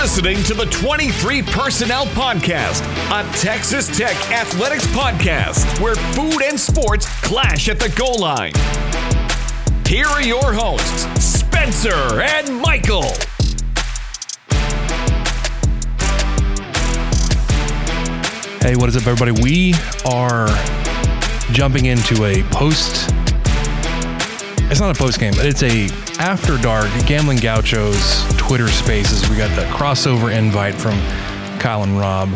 Listening to the 23 Personnel Podcast, a Texas Tech Athletics podcast where food and sports clash at the goal line. Here are your hosts, Spencer and Michael. Hey, what is up, everybody? We are jumping into a post. It's not a post game, but it's a after dark gambling gauchos Twitter Spaces. We got the crossover invite from Kyle and Rob.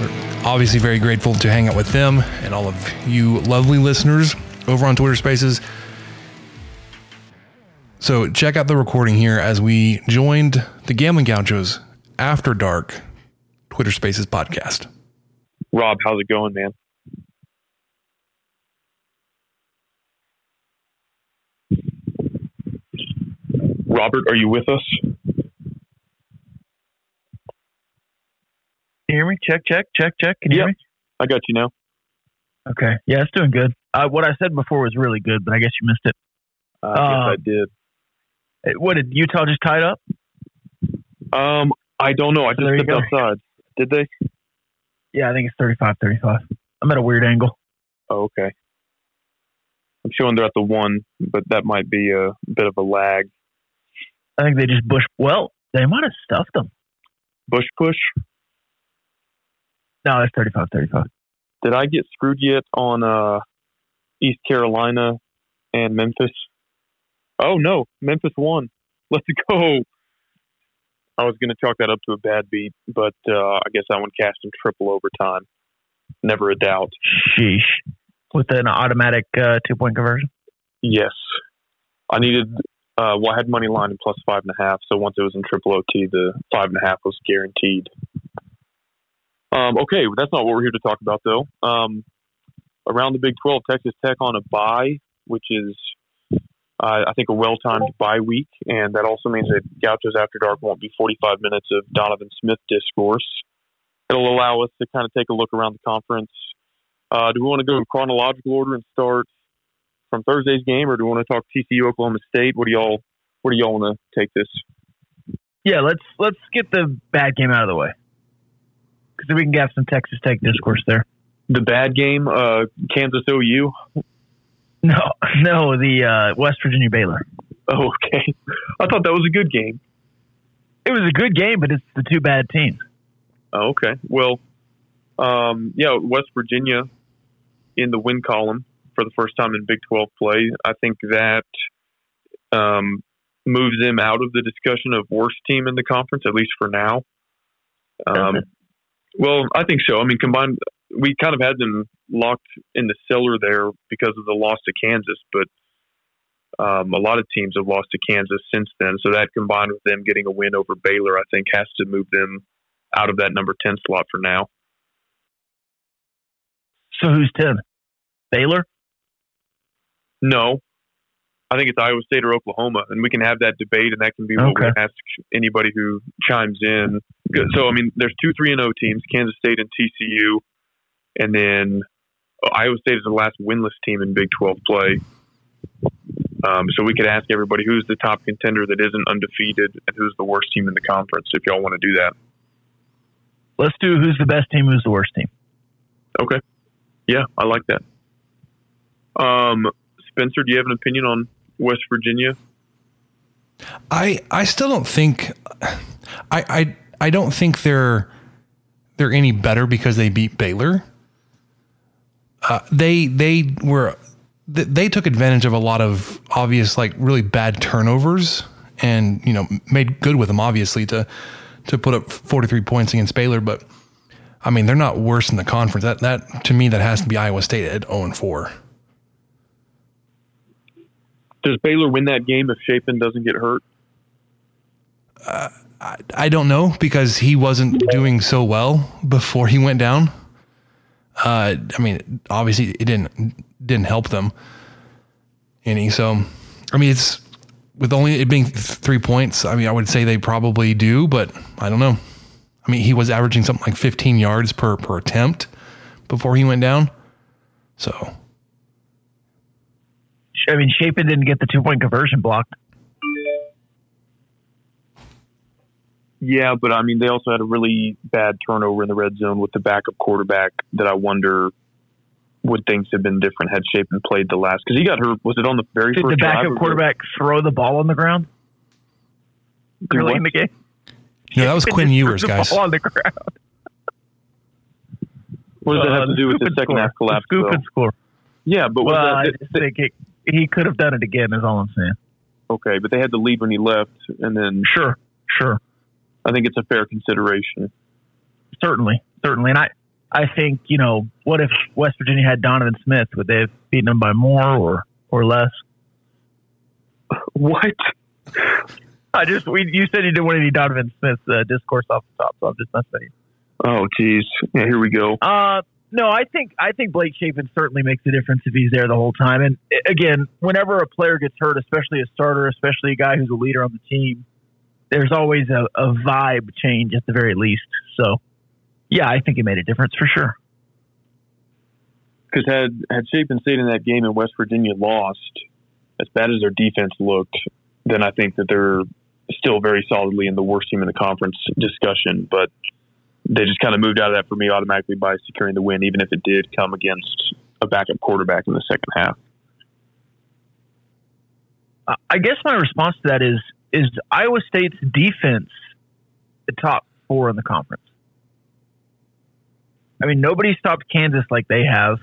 We're obviously very grateful to hang out with them and all of you lovely listeners over on Twitter Spaces. So check out the recording here as we joined the Gambling Gauchos After Dark Twitter Spaces podcast. Rob, how's it going, man? Robert, are you with us? Can you hear me? Check, check, check, check. Can you Yep. hear me? I got you now. Okay. Yeah, it's doing good. Uh, what I said before was really good, but I guess you missed it. Uh, Uh, I did. Eh, What did Utah just tie it up? Um, I don't know. I just stepped go. outside. Did they? Yeah, I think it's 35 35. I'm at a weird angle. Oh, okay. I'm showing they're at the one, but that might be a bit of a lag. I think they just bush. Well, they might have stuffed them. Bush push. No, that's 35 35. Did I get screwed yet on uh, East Carolina and Memphis? Oh no, Memphis won. Let's go. I was going to chalk that up to a bad beat, but uh, I guess that one cast in triple overtime. Never a doubt. Sheesh. With an automatic uh, two point conversion? Yes, I needed. Uh, well, I had money line and plus five and a half. So once it was in triple OT, the five and a half was guaranteed. Um, okay, well, that's not what we're here to talk about, though. Um, around the Big 12, Texas Tech on a bye, which is, uh, I think, a well timed bye week. And that also means that Gauchos After Dark won't be 45 minutes of Donovan Smith discourse. It'll allow us to kind of take a look around the conference. Uh, do we want to go in chronological order and start from Thursday's game, or do we want to talk TCU Oklahoma State? What do y'all What do y'all want to take this? Yeah, let's let's get the bad game out of the way. Because we can have some Texas Tech discourse there. The bad game, uh, Kansas OU. No, no, the uh, West Virginia Baylor. Oh, okay, I thought that was a good game. It was a good game, but it's the two bad teams. Oh, okay. Well, um, yeah, West Virginia in the win column for the first time in Big 12 play. I think that um, moves them out of the discussion of worst team in the conference, at least for now. Um, Okay. well, I think so. I mean, combined, we kind of had them locked in the cellar there because of the loss to Kansas, but um, a lot of teams have lost to Kansas since then. So that combined with them getting a win over Baylor, I think has to move them out of that number 10 slot for now. So who's 10? Baylor? No. I think it's Iowa State or Oklahoma, and we can have that debate, and that can be what we Okay. ask anybody who chimes in. So, I mean, there's two 3 and 0 teams Kansas State and TCU, and then Iowa State is the last winless team in Big 12 play. Um, so we could ask everybody who's the top contender that isn't undefeated and who's the worst team in the conference if y'all want to do that. Let's do who's the best team, who's the worst team. Okay. Yeah, I like that. Um, Spencer, do you have an opinion on West Virginia? I I still don't think I I I don't think they're they're any better because they beat Baylor. Uh, they they were they took advantage of a lot of obvious like really bad turnovers and you know made good with them obviously to to put up 43 points against Baylor but I mean they're not worse in the conference that that to me that has to be Iowa State at 0 and 4. Does Baylor win that game if Shapen doesn't get hurt? I, I don't know because he wasn't doing so well before he went down. Uh, I mean, obviously it didn't didn't help them any. So, I mean, it's with only it being th- three points. I mean, I would say they probably do, but I don't know. I mean, he was averaging something like 15 yards per per attempt before he went down. So, I mean, Shapen didn't get the two point conversion blocked. Yeah, but I mean, they also had a really bad turnover in the red zone with the backup quarterback. That I wonder would things have been different had Shapen played the last because he got hurt. Was it on the very Did first the drive backup or- quarterback throw the ball on the ground early in the game? no, that was Quinn Ewers, threw the guys. ball on the ground. What does that have Uh, to do with the second score. half collapse? The Scoop though? and score. Yeah, but was Well, that, I th- just think it, he could have done it again. Is all I'm saying. okay, but they had to leave when he left, and then Sure, sure, I think it's a fair consideration. certainly, certainly. And I, I think you know, what if West Virginia had Donovan Smith? Would they have beaten them by more or or less? What? I just we you said you didn't want any Donovan Smith uh, discourse off the top, so I'm just messing. Oh, geez. Yeah, here we go. Uh, no, I think I think Blake Shapen certainly makes a difference if he's there the whole time. And again, whenever a player gets hurt, especially a starter, especially a guy who's a leader on the team, there's always a, a vibe change at the very least. So, yeah, I think it made a difference for sure. Because had had Shapen stayed in that game and West Virginia lost, as bad as their defense looked, then I think that they're still very solidly in the worst team in the conference discussion. But they just kind of moved out of that for me automatically by securing the win, even if it did come against a backup quarterback in the second half. I guess my response to that is is Iowa State's defense the top four in the conference. I mean, nobody stopped Kansas like they have,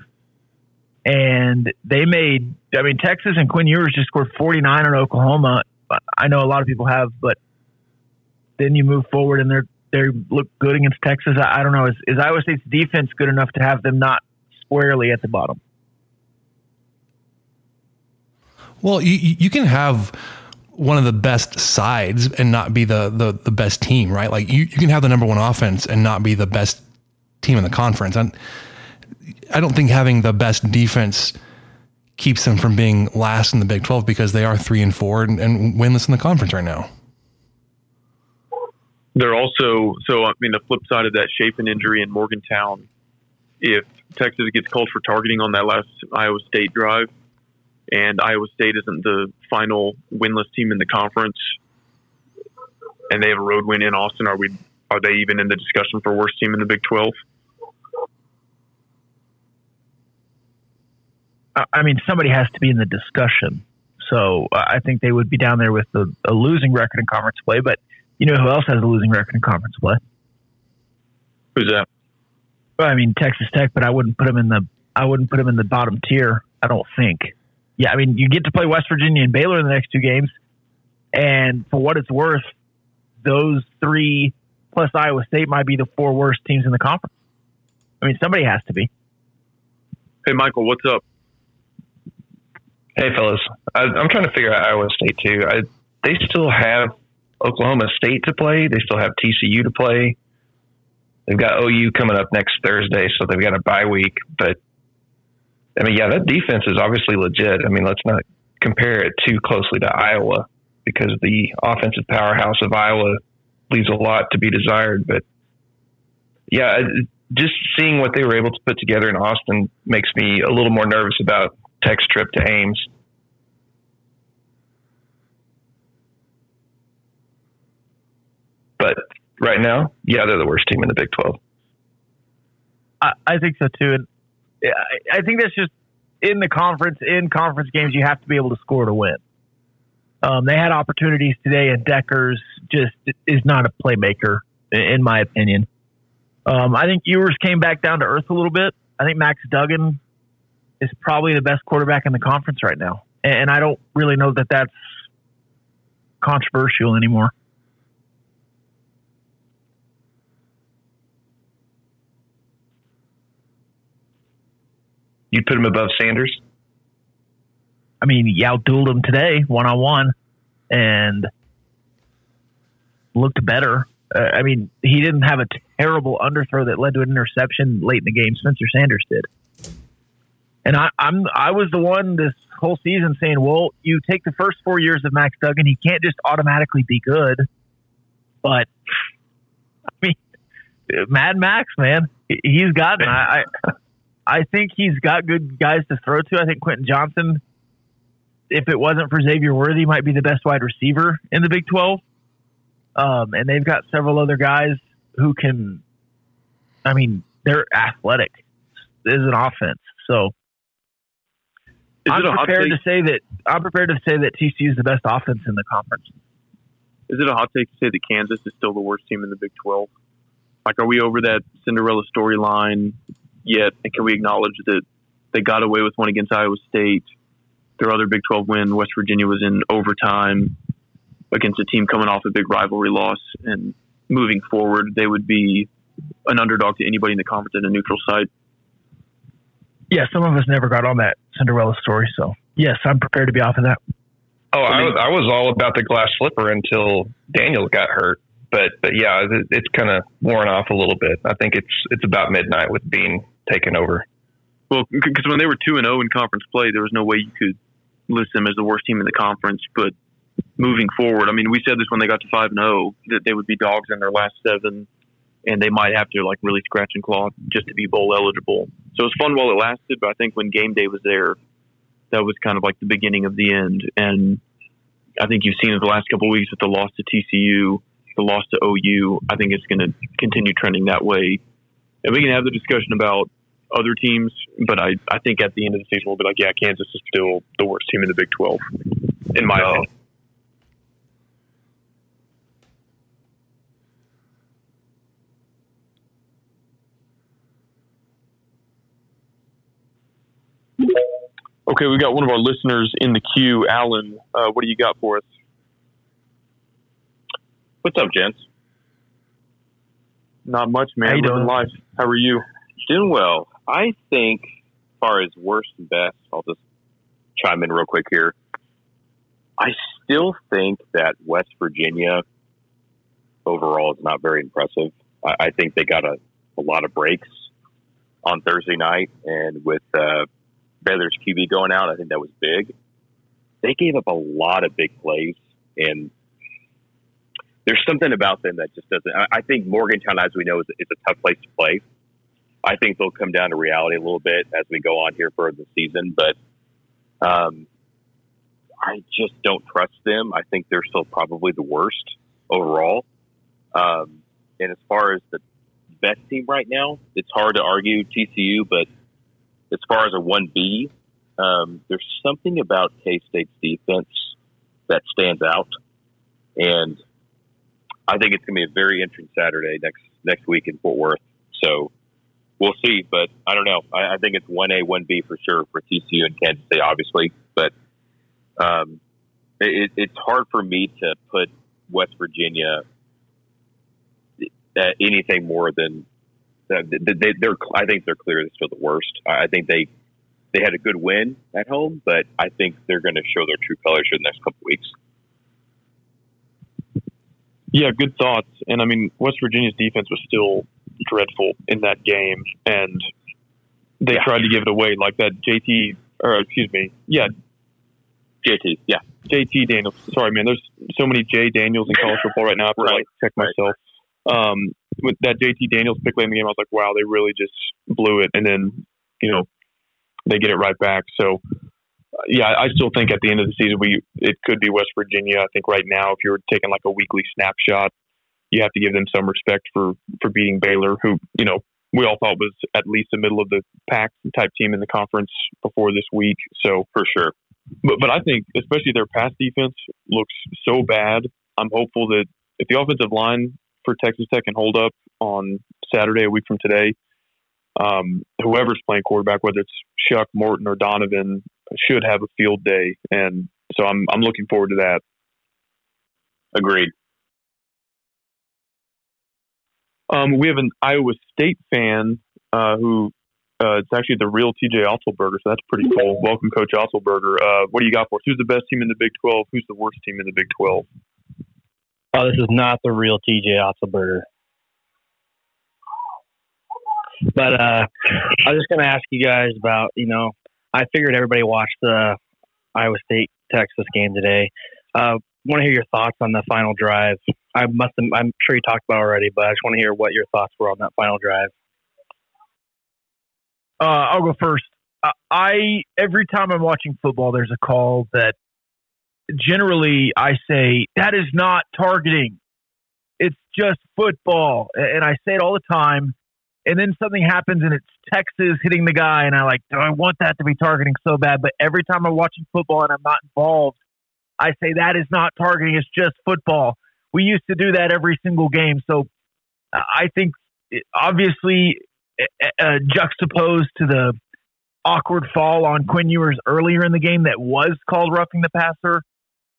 and they made. I mean, Texas and Quinn Ewers just scored 49 on Oklahoma. I know a lot of people have, but then you move forward and they're they look good against Texas. I, I don't know. Is, is Iowa State's defense good enough to have them not squarely at the bottom? Well, you you can have one of the best sides and not be the the, the best team, right? Like you, you can have the number one offense and not be the best team in the conference. And I don't think having the best defense keeps them from being last in the Big Twelve because they are three and four and, and winless in the conference right now. They're also so. I mean, the flip side of that Shapen injury in Morgantown, if Texas gets called for targeting on that last Iowa State drive, and Iowa State isn't the final winless team in the conference, and they have a road win in Austin, are we? Are they even in the discussion for worst team in the Big Twelve? I- mean, somebody has to be in the discussion. So I think they would be down there with a, a losing record in conference play. But you know who else has a losing record in conference play? Who's that? Well, I mean Texas Tech, but I wouldn't put them in the I wouldn't put them in the bottom tier. I don't think. Yeah, I mean you get to play West Virginia and Baylor in the next two games, and for what it's worth, those three plus Iowa State might be the four worst teams in the conference. I mean somebody has to be. Hey, Michael, what's up? Hey, fellas. I, I'm trying to figure out Iowa State too. I, they still have Oklahoma State to play. They still have TCU to play. They've got OU coming up next Thursday, so they've got a bye week. But I mean, yeah, that defense is obviously legit. I mean, let's not compare it too closely to Iowa because the offensive powerhouse of Iowa leaves a lot to be desired. But yeah, just seeing what they were able to put together in Austin makes me a little more nervous about Tech's trip to Ames. But right now, yeah, they're the worst team in the Big 12. I, I think so too, and I, I think that's just in the conference. In conference games, you have to be able to score to win. Um, they had opportunities today, and Dekkers just is not a playmaker, in, my opinion. Um, I think Ewers came back down to earth a little bit. I think Max Duggan is probably the best quarterback in the conference right now, and I don't really know that that's controversial anymore. You'd put him above Sanders? I mean, he outdueled him today one on one, and looked better. Uh, I mean, he didn't have a terrible underthrow that led to an interception late in the game. Spencer Sanders did. And I, I'm I was the one this whole season saying, well, you take the first four years of Max Duggan, he can't just automatically be good. But I mean, Mad Max, man, he's gotten. I, I I think he's got good guys to throw to. I think Quentin Johnston, if it wasn't for Xavier Worthy, might be the best wide receiver in the Big Twelve. Um, and they've got several other guys who can. I mean, they're athletic. Is an offense, so Is I'm it a hot prepared to say that I'm prepared to say that TCU is the best offense in the conference. Is it a hot take to say that Kansas is still the worst team in the Big 12? Like, are we over that Cinderella storyline yet? And can we acknowledge that they got away with one against Iowa State? Their other Big 12 win, West Virginia, was in overtime against a team coming off a big rivalry loss. And moving forward, they would be an underdog to anybody in the conference at a neutral site. Yeah, some of us never got on that Cinderella story, so yes, I'm prepared to be off of that. Oh, I was I was all about the glass slipper until Daniel got hurt. But but yeah, it, it's kind of worn off a little bit. I think it's it's about midnight with Bean taking over. Well, because when they were two and zero in conference play, there was no way you could list them as the worst team in the conference. But moving forward, I mean, we said this when they got to five and zero that they would be dogs in their last seven, and they might have to like really scratch and claw just to be bowl eligible. So it was fun while it lasted, but I think when game day was there, that was kind of like the beginning of the end. And I think you've seen in the last couple of weeks with the loss to TCU, the loss to OU. I think it's going to continue trending that way. And we can have the discussion about other teams, but I, I think at the end of the season we'll be like, yeah, Kansas is still the worst team in the Big Twelve, in my No. opinion. Okay, we've got one of our listeners in the queue, Alan. Uh, what do you got for us? What's up, gents? Not much, man. How you Living doing? life. How are you? Doing well. I think, as far as worst and best, I'll just chime in real quick here. I still think that West Virginia overall is not very impressive. I, I think they got a, a lot of breaks on Thursday night, and with uh, Baylor's QB going out, I think that was big. They gave up a lot of big plays, and there's something about them that just doesn't. I, I think Morgantown, as we know, is, is a tough place to play. I think they'll come down to reality a little bit as we go on here for the season, but um, I just don't trust them. I think they're still probably the worst overall. Um, and as far as the best team right now, it's hard to argue TCU, but as far as a 1B, um, there's something about K State's defense that stands out. And I think it's going to be a very interesting Saturday next next week in Fort Worth. So we'll see. But I don't know. I, I think it's 1A, 1B for sure for TCU and Kansas State, obviously. But um, it, it's hard for me to put West Virginia at anything more than uh, they, they, they're. I think they're clearly still the worst. I I think they they had a good win at home, but I think they're going to show their true colors in the next couple weeks. Yeah, good thoughts. And I mean, West Virginia's defense was still dreadful in that game, and they Yeah. tried to give it away like that. JT, or excuse me, yeah, JT, yeah, JT Daniels. Sorry, man. There's so many J Daniels in college football right now. I have to Right. like check myself. Um, with that JT Daniels pick late in the game, I was like, wow, they really just blew it. And then, you know, they get it right back. So, uh, yeah, I I still think at the end of the season, we it could be West Virginia. I think right now, if you're taking like a weekly snapshot, you have to give them some respect for for beating Baylor, who you know we all thought was at least the middle of the pack type team in the conference before this week. So for sure. but, but I think, especially their pass defense looks so bad. I'm hopeful that if the offensive line for Texas Tech can hold up on Saturday, a week from today, um, whoever's playing quarterback, whether it's Chuck Morton, or Donovan, should have a field day. And so I'm I'm looking forward to that. Agreed. Um, we have an Iowa State fan uh, who Uh, it's actually the real TJ Otzelberger, so that's pretty cool. Welcome, Coach Otzelberger. Uh, what do you got for us? Who's the best team in the Big 12? Who's the worst team in the Big 12? Oh, this is not the real TJ Otzelberger. But uh, I was just going to ask you guys about, you know, I figured everybody watched the Iowa State Texas game today. Uh, want to hear your thoughts on the final drive. I must. Have, I'm sure you talked about already, but I just want to hear what your thoughts were on that final drive. Uh, I'll go first. Uh, I every time I'm watching football, there's a call that generally I say that is not targeting. It's just football, and I say it all the time. And then something happens, and it's Texas hitting the guy, and I like, do I want that to be targeting so bad? But every time I'm watching football and I'm not involved, I say that is not targeting. It's just football. We used to do that every single game. So I think obviously uh, juxtaposed to the awkward fall on Quinn Ewers earlier in the game that was called roughing the passer,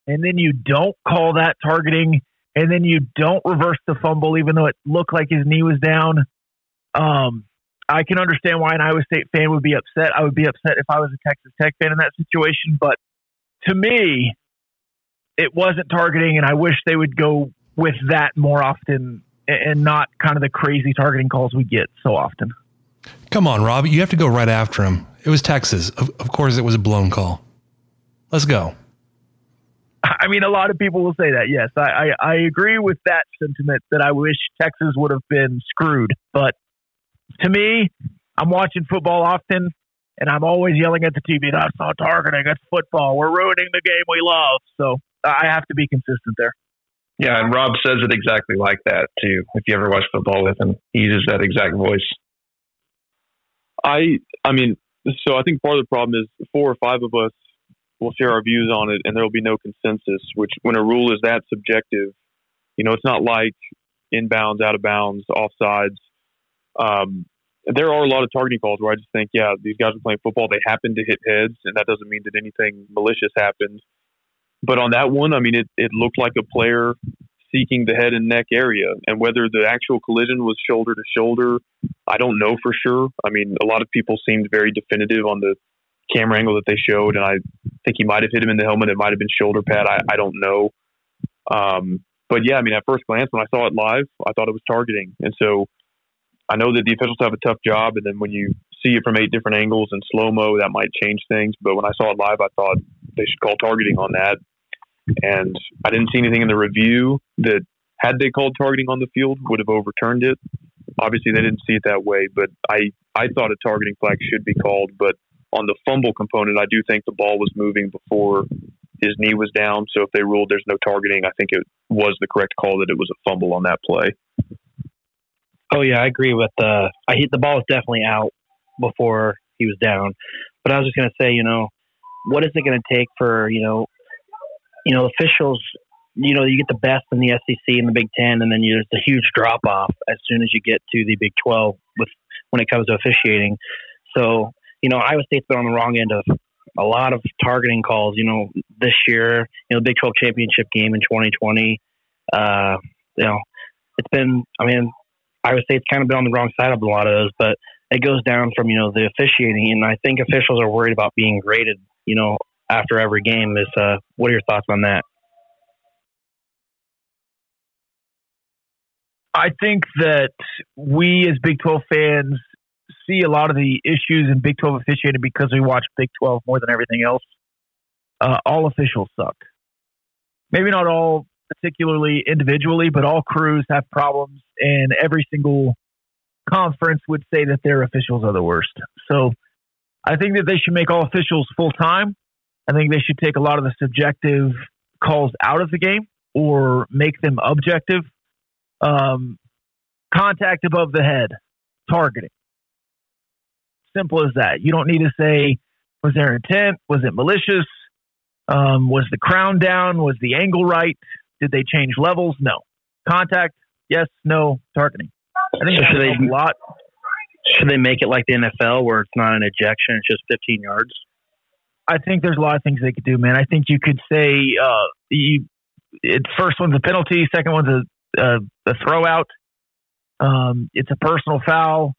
and then you don't call that targeting, and then you don't reverse the fumble even though it looked like his knee was down. Um, I can understand why an Iowa State fan would be upset. I would be upset if I was a Texas Tech fan in that situation, but to me, it wasn't targeting, and I wish they would go with that more often and not kind of the crazy targeting calls we get so often. Come on, Rob. You have to go right after him. It was Texas. Of, of course, it was a blown call. Let's go. I mean, a lot of people will say that. Yes, I, I, I agree with that sentiment that I wish Texas would have been screwed. But to me, I'm watching football often, and I'm always yelling at the TV, that's not targeting, it's football. We're ruining the game we love. So I have to be consistent there. Yeah, and Rob says it exactly like that too. If you ever watch football with him, he uses that exact voice. I I mean, so I think part of the problem is four or five of us will share our views on it, and there will be no consensus. Which, when a rule is that subjective, you know, it's not like inbounds, out of bounds, offsides. Um, there are a lot of targeting calls where I just think, yeah, these guys are playing football. They happen to hit heads, and that doesn't mean that anything malicious happened. But on that one, I mean, it, it looked like a player seeking the head and neck area. And whether the actual collision was shoulder to shoulder, I don't know for sure. I mean, a lot of people seemed very definitive on the camera angle that they showed, and I think he might have hit him in the helmet. It might have been shoulder pad. I, I don't know. Um, but yeah, I mean, at first glance, when I saw it live, I thought it was targeting. And so I know that the officials have a tough job, and then when you see it from eight different angles and slow mo, that might change things. But when I saw it live, I thought they should call targeting on that. And I didn't see anything in the review that, had they called targeting on the field, would have overturned it. Obviously, they didn't see it that way, but I, I thought a targeting flag should be called. But on the fumble component, I do think the ball was moving before his knee was down. So if they ruled there's no targeting, I think it was the correct call that it was a fumble on that play. Oh yeah, I agree with uh I hit the ball was definitely out before he was down. But I was just gonna say, you know, what is it gonna take for, you know, you know, officials, you know, you get the best in the SEC and the Big Ten, and then there's a huge drop off as soon as you get to the Big Twelve with when it comes to officiating. So, you know, Iowa State's been on the wrong end of a lot of targeting calls. You know, this year, you know, the Big Twelve championship game in 2020. Uh, you know, it's been. I mean, Iowa State's kind of been on the wrong side of a lot of those, but it goes down from you know the officiating, and I think officials are worried about being graded. You know, after every game. Is uh, what are your thoughts on that? I think that we as Big 12 fans see a lot of the issues in Big 12 officiating because we watch Big 12 more than everything else. Uh, all officials suck. Maybe not all particularly individually, but all crews have problems, and every single conference would say that their officials are the worst. So I think that they should make all officials full time. I think they should take a lot of the subjective calls out of the game or make them objective. Um, contact above the head, targeting. Simple as that. You don't need to say, was there intent? Was it malicious? Um, was the crown down? Was the angle right? Did they change levels? No. Contact, yes, no, targeting. I think So should they- a lot. Should they make it like the NFL where it's not an ejection, it's just 15 yards? I think there's a lot of things they could do, man. I think you could say uh, you, it, first one's a penalty, second one's a, a, a. Um, it's a personal foul.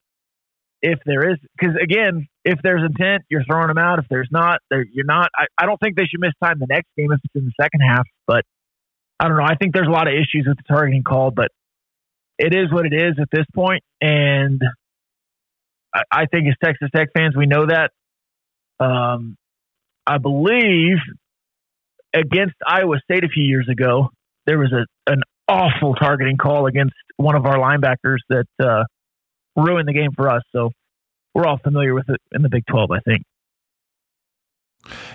if there is, because again, if there's intent, you're throwing them out. If there's not, you're not. I, I don't think they should miss time the next game if it's in the second half. But I don't know. I think there's a lot of issues with the targeting call, but it is what it is at this point. point, and I, I think as Texas Tech fans, we know that. Um, I believe against Iowa State a few years ago, there was a an awful targeting call against one of our linebackers that uh, ruined the game for us. So we're all familiar with it in the Big 12, I think.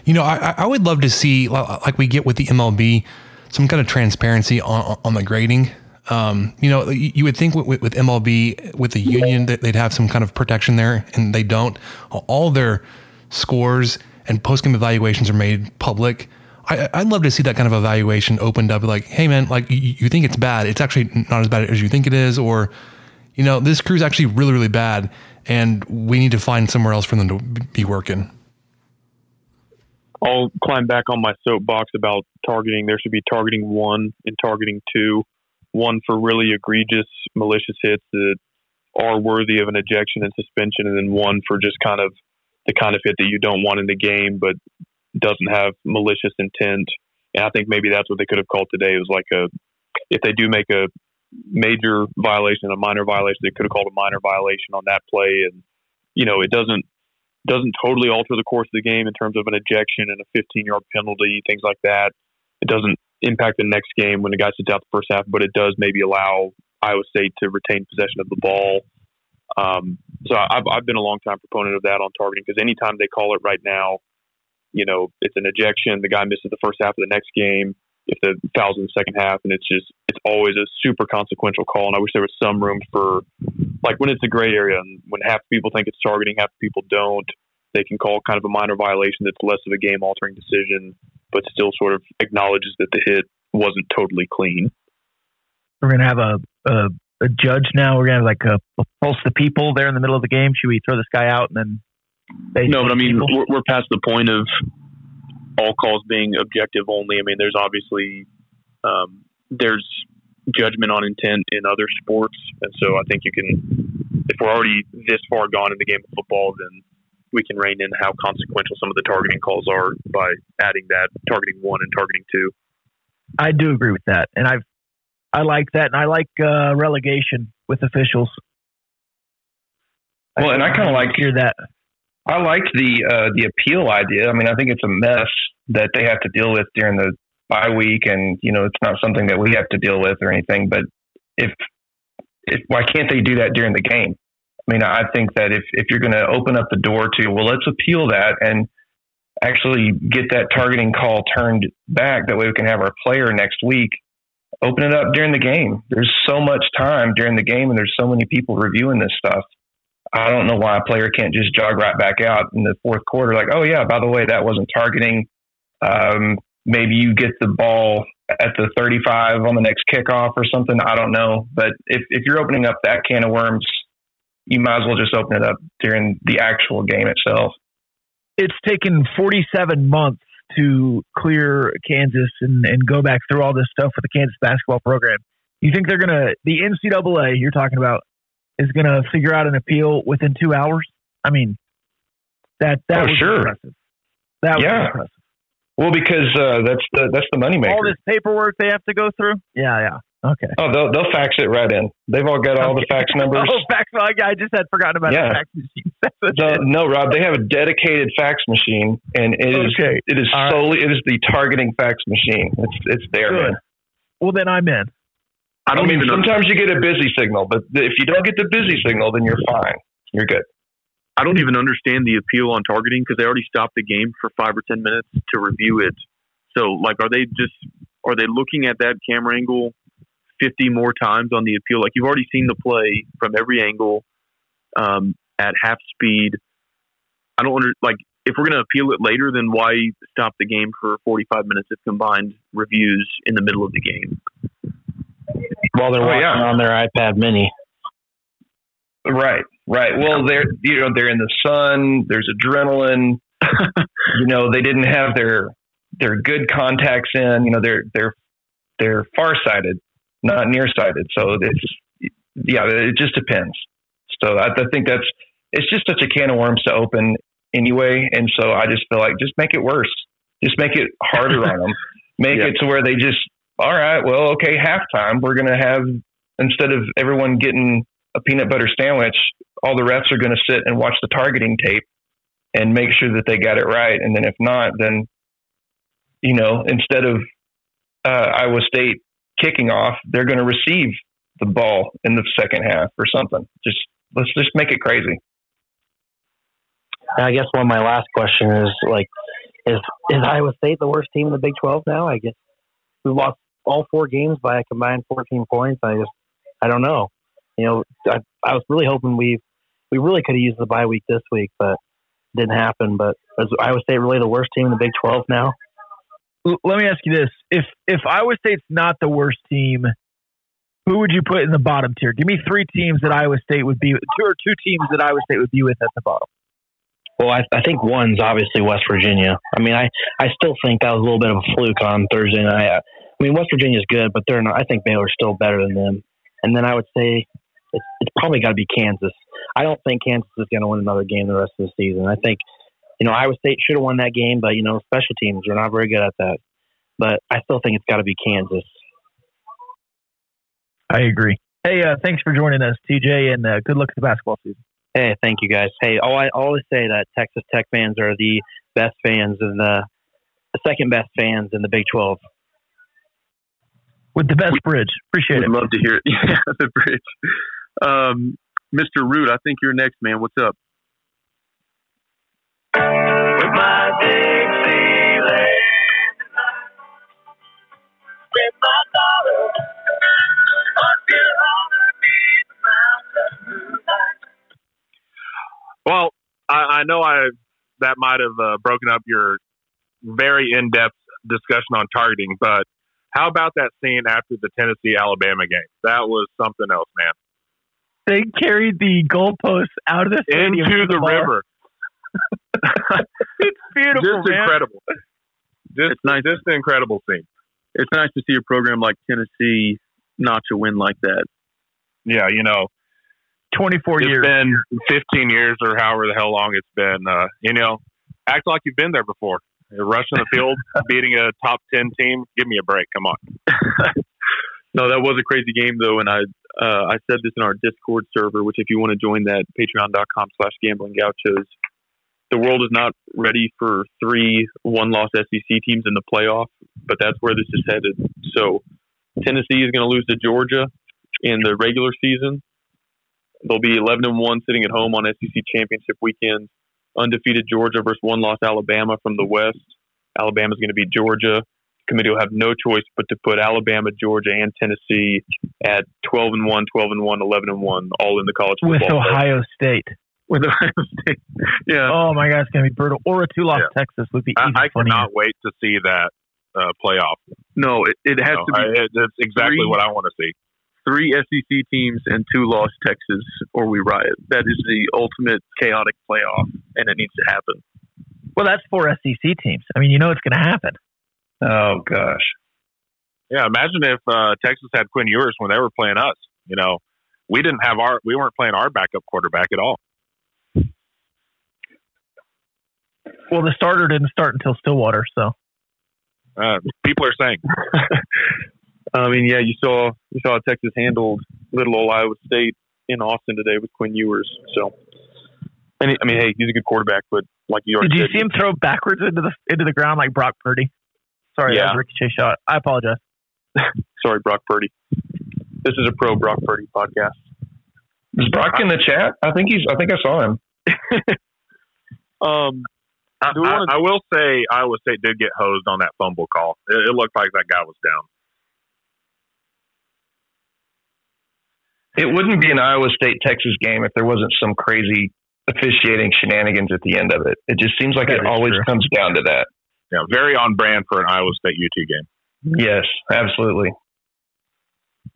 You know, I, I would love to see, like we get with the MLB, some kind of transparency on, on the grading. Um, you know, you would think with, with MLB, with the union, that they'd have some kind of protection there, and they don't. All their scores and post game evaluations are made public. I, would love to see that kind of evaluation opened up. Like, hey, man, like you, you think it's bad. It's actually not as bad as you think it is. Or, you know, this crew's actually really, really bad. And we need to find somewhere else for them to be working. I'll climb back on my soapbox about targeting. There should be targeting one and targeting two. One for really egregious, malicious hits that are worthy of an ejection and suspension, and then one for just kind of the kind of hit that you don't want in the game, but doesn't have malicious intent. And I think maybe that's what they could have called today. It was like a if they do make a major violation, a minor violation, they could have called a minor violation on that play. And you know, it doesn't doesn't totally alter the course of the game in terms of an ejection and a 15 yard penalty, things like that. It doesn't impact the next game when the guy sits out the first half, but it does maybe allow Iowa State to retain possession of the ball. Um, so I've, I've been a long time proponent of that on targeting because anytime they call it right now, you know, it's an ejection. The guy misses the first half of the next game. If the foul's in the second half, and it's just it's always a super consequential call. And I wish there was some room for like when it's a gray area and when half the people think it's targeting, half the people don't. They can call kind of a minor violation that's less of a game altering decision, but still sort of acknowledges that the hit wasn't totally clean. We're gonna have a, a a judge now. We're gonna have like a, a pulse the people there in the middle of the game. Should we throw this guy out and then no, but I mean, we're, we're, past the point of all calls being objective only. I mean, there's obviously um, there's judgment on intent in other sports, and so I think you can, if we're already this far gone in the game of football, then we can rein in how consequential some of the targeting calls are by adding that targeting one and targeting two. I do agree with that, and I've I like that, and I like uh, relegation with officials. Well, and I kind of like hear that. I like the uh, the appeal idea. I mean, I think it's a mess that they have to deal with during the bye week, and you know, it's not something that we have to deal with or anything. But if if why can't they do that during the game? I mean, I think that if if you're going to open up the door to well, let's appeal that and actually get that targeting call turned back. That way, we can have our player next week open it up during the game. There's so much time during the game, and there's so many people reviewing this stuff. I don't know why a player can't just jog right back out in the fourth quarter, like, oh, yeah, by the way, that wasn't targeting. Um, maybe you get the ball at the 35 on the next kickoff or something. I don't know. But if, if you're opening up that can of worms, you might as well just open it up during the actual game itself. It's taken 47 months to clear Kansas and, and go back through all this stuff with the Kansas basketball program. You think they're going to, the NCAA you're talking about, is going to figure out an appeal within two hours. I mean, that that oh, was sure. impressive. That yeah. was impressive. Well, because uh, that's the that's the moneymaker. All this paperwork they have to go through. Yeah, yeah. Okay. Oh, they'll they'll fax it right in. They've all got all okay. the fax numbers. oh, fax! Oh, I just had forgotten about yeah. the fax machine. no, no, Rob. They have a dedicated fax machine, and it is okay. it is all solely right. it is the targeting fax machine. It's it's there, Good. man. Well, then I'm in. I don't I mean, even sometimes you get a busy signal, but if you don't get the busy signal, then you're fine. You're good. I don't even understand the appeal on targeting because they already stopped the game for five or ten minutes to review it. So, like, are they just are they looking at that camera angle fifty more times on the appeal? Like, you've already seen the play from every angle um, at half speed. I don't under like if we're going to appeal it later, then why stop the game for forty five minutes of combined reviews in the middle of the game? while they're oh, watching yeah. on their iPad Mini. Right, right. Well, they're you know they're in the sun. There's adrenaline. you know they didn't have their their good contacts in. You know they're they're they're farsighted, not nearsighted. So it's yeah, it just depends. So I, I think that's it's just such a can of worms to open anyway. And so I just feel like just make it worse. Just make it harder on them. Make Yeah. it to where they just, all right, well, okay, halftime, we're going to have, instead of everyone getting a peanut butter sandwich, all the refs are going to sit and watch the targeting tape and make sure that they got it right. And then if not, then, you know, instead of uh, Iowa State kicking off, they're going to receive the ball in the second half or something. Just let's just make it crazy. I guess one of my last question is like, is is Iowa State the worst team in the Big Twelve now? I guess we've lost all four games by a combined fourteen points. I just I don't know. You know, I, I was really hoping we we really could have used the bye week this week, but didn't happen. But is Iowa State really the worst team in the Big Twelve now? Let me ask you this: if if Iowa State's not the worst team, who would you put in the bottom tier? Give me three teams that Iowa State would be two or two teams that Iowa State would be with at the bottom. Well, I, I think one's obviously West Virginia. I mean, I, I still think that was a little bit of a fluke on Thursday night. I, I mean, West Virginia's good, but they're not. I think Baylor's still better than them. And then I would say it's, it's probably got to be Kansas. I don't think Kansas is going to win another game the rest of the season. I think, you know, Iowa State should have won that game, but you know, special teams are not very good at that. But I still think it's got to be Kansas. I agree. Hey, uh, thanks for joining us, TJ, and uh, good luck at the basketball season. Hey, thank you guys. Hey, oh, I always say that Texas Tech fans are the best fans and the, the second best fans in the Big Twelve. With the best bridge. Appreciate Would it. love to hear it. Yeah, the bridge. Um, Mr. Root, I think you're next, man. What's up? With my Dixieland, with my daughter, I feel underneath the mountain moonlight. Well, I, I know I that might have uh, broken up your very in-depth discussion on targeting, but how about that scene after the Tennessee Alabama game? That was something else, man. They carried the goalposts out of the stadium Into to the river, It's beautiful, just man. incredible. Just, It's nice. just an incredible scene. It's nice to see a program like Tennessee notch a win like that. Yeah, you know, 24 it's years. been 15 years or however the hell long it's been. Uh, you know, act like you've been there before. You're rushing the field, beating a top 10 team. Give me a break. Come on. No, that was a crazy game though, and I uh, I said this in our Discord server, which if you want to join that, patreon.com slash gambling gauchos. The world is not ready for three one loss SEC teams in the playoff, but that's where this is headed. So Tennessee is going to lose to Georgia in the regular season. They'll be eleven and one sitting at home on SEC championship weekend. Undefeated Georgia versus one loss Alabama from the West. Alabama's going to beat Georgia committee will have no choice but to put Alabama, Georgia, and Tennessee at 12 and 1, 12 and 1, 11 and 1, all in the college with football. playoff. Ohio State. With Ohio State. Yeah. Oh my God, it's gonna be brutal. Or a two-loss Yeah. Texas would be I, even I funnier. cannot wait to see that uh, playoff. No, it, it has You to be I- it- that's exactly three- what I want to see. three SEC teams and two lost Texas, or we riot. That is the ultimate chaotic playoff, and it needs to happen. Well, that's four SEC teams. I mean, you know it's going to happen. Oh gosh. Yeah, imagine if uh, Texas had Quinn Ewers when they were playing us. You know, we didn't have our, we weren't playing our backup quarterback at all. Well, the starter didn't start until Stillwater, so Uh, people are saying, I mean, yeah, you saw you saw Texas handled little old Iowa State in Austin today with Quinn Ewers. So, and he- I mean, hey, he's a good quarterback, but like you already did you said, see him throw backwards into the into the ground like Brock Purdy? Sorry, that Yeah. was a ricochet shot. I apologize. sorry, Brock Purdy. This is a pro Brock Purdy podcast. Is Brock in the chat? I think he's. I think I saw him. Um, I, I, I will say Iowa State did get hosed on that fumble call. It, it looked like that guy was down. It wouldn't be an Iowa State Texas game if there wasn't some crazy officiating shenanigans at the end of it. It just seems like That it is always true. comes down to that. Yeah, very on brand for an Iowa State UT game. Yes, absolutely.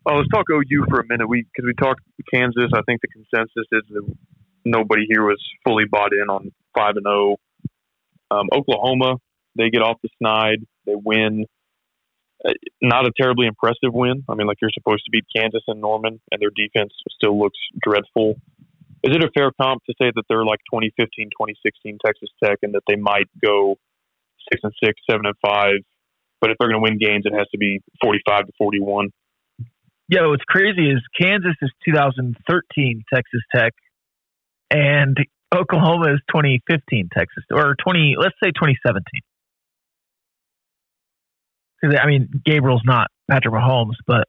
Oh, let's talk OU for a minute. We because we talked Kansas. I think the consensus is that nobody here was fully bought in on five and zero. Um, Oklahoma, they get off the snide. They win. Uh, Not a terribly impressive win. I mean, like you're supposed to beat Kansas and Norman, and their defense still looks dreadful. is it a fair comp to say that they're like 2015, 2016 Texas Tech, and that they might go six and six, seven and five, but if they're going to win games, it has to be 45 to 41. Yeah, what's crazy is Kansas is 2013 Texas Tech, and Oklahoma is 2015 Texas, or 20, let's say 2017. Because I mean, Gabriel's not Patrick Mahomes, but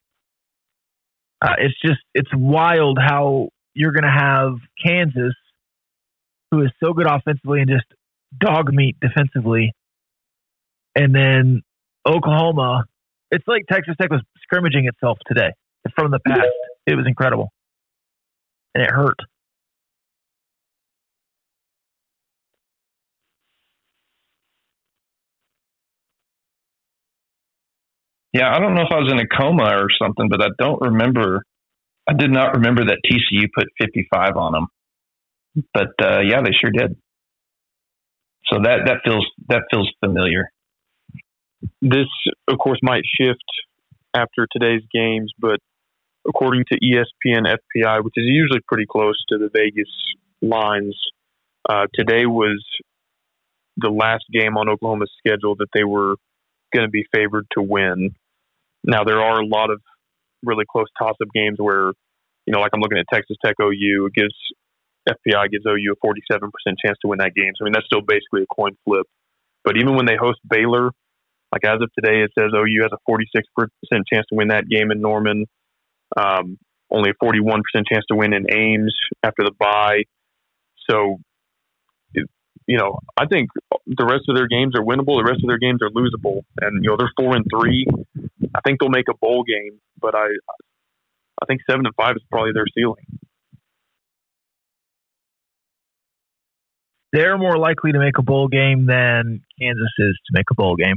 uh, it's just it's wild how you're going to have Kansas, who is so good offensively and just dog meat defensively, and then Oklahoma. It's like Texas Tech was scrimmaging itself today from the past. It was incredible, and it hurt. Yeah, I don't know if I was in a coma or something, but I don't remember. I did not remember that TCU put 55 on them. But uh, yeah, they sure did. So that that feels that feels familiar. This, of course, might shift after today's games, but according to ESPN FPI, which is usually pretty close to the Vegas lines, uh, today was the last game on Oklahoma's schedule that they were going to be favored to win. Now there are a lot of really close toss-up games where, you know, like I'm looking at Texas Tech OU, it gives FPI gives OU a 47% chance to win that game. So I mean that's still basically a coin flip. But even when they host Baylor, like as of today, it says OU has a 46% chance to win that game in Norman. Um, only a 41% chance to win in Ames after the bye. So, you know, I think the rest of their games are winnable. The rest of their games are losable, and you know they're four and three. I think they'll make a bowl game, but I, I think seven and five is probably their ceiling. They're more likely to make a bowl game than Kansas is to make a bowl game.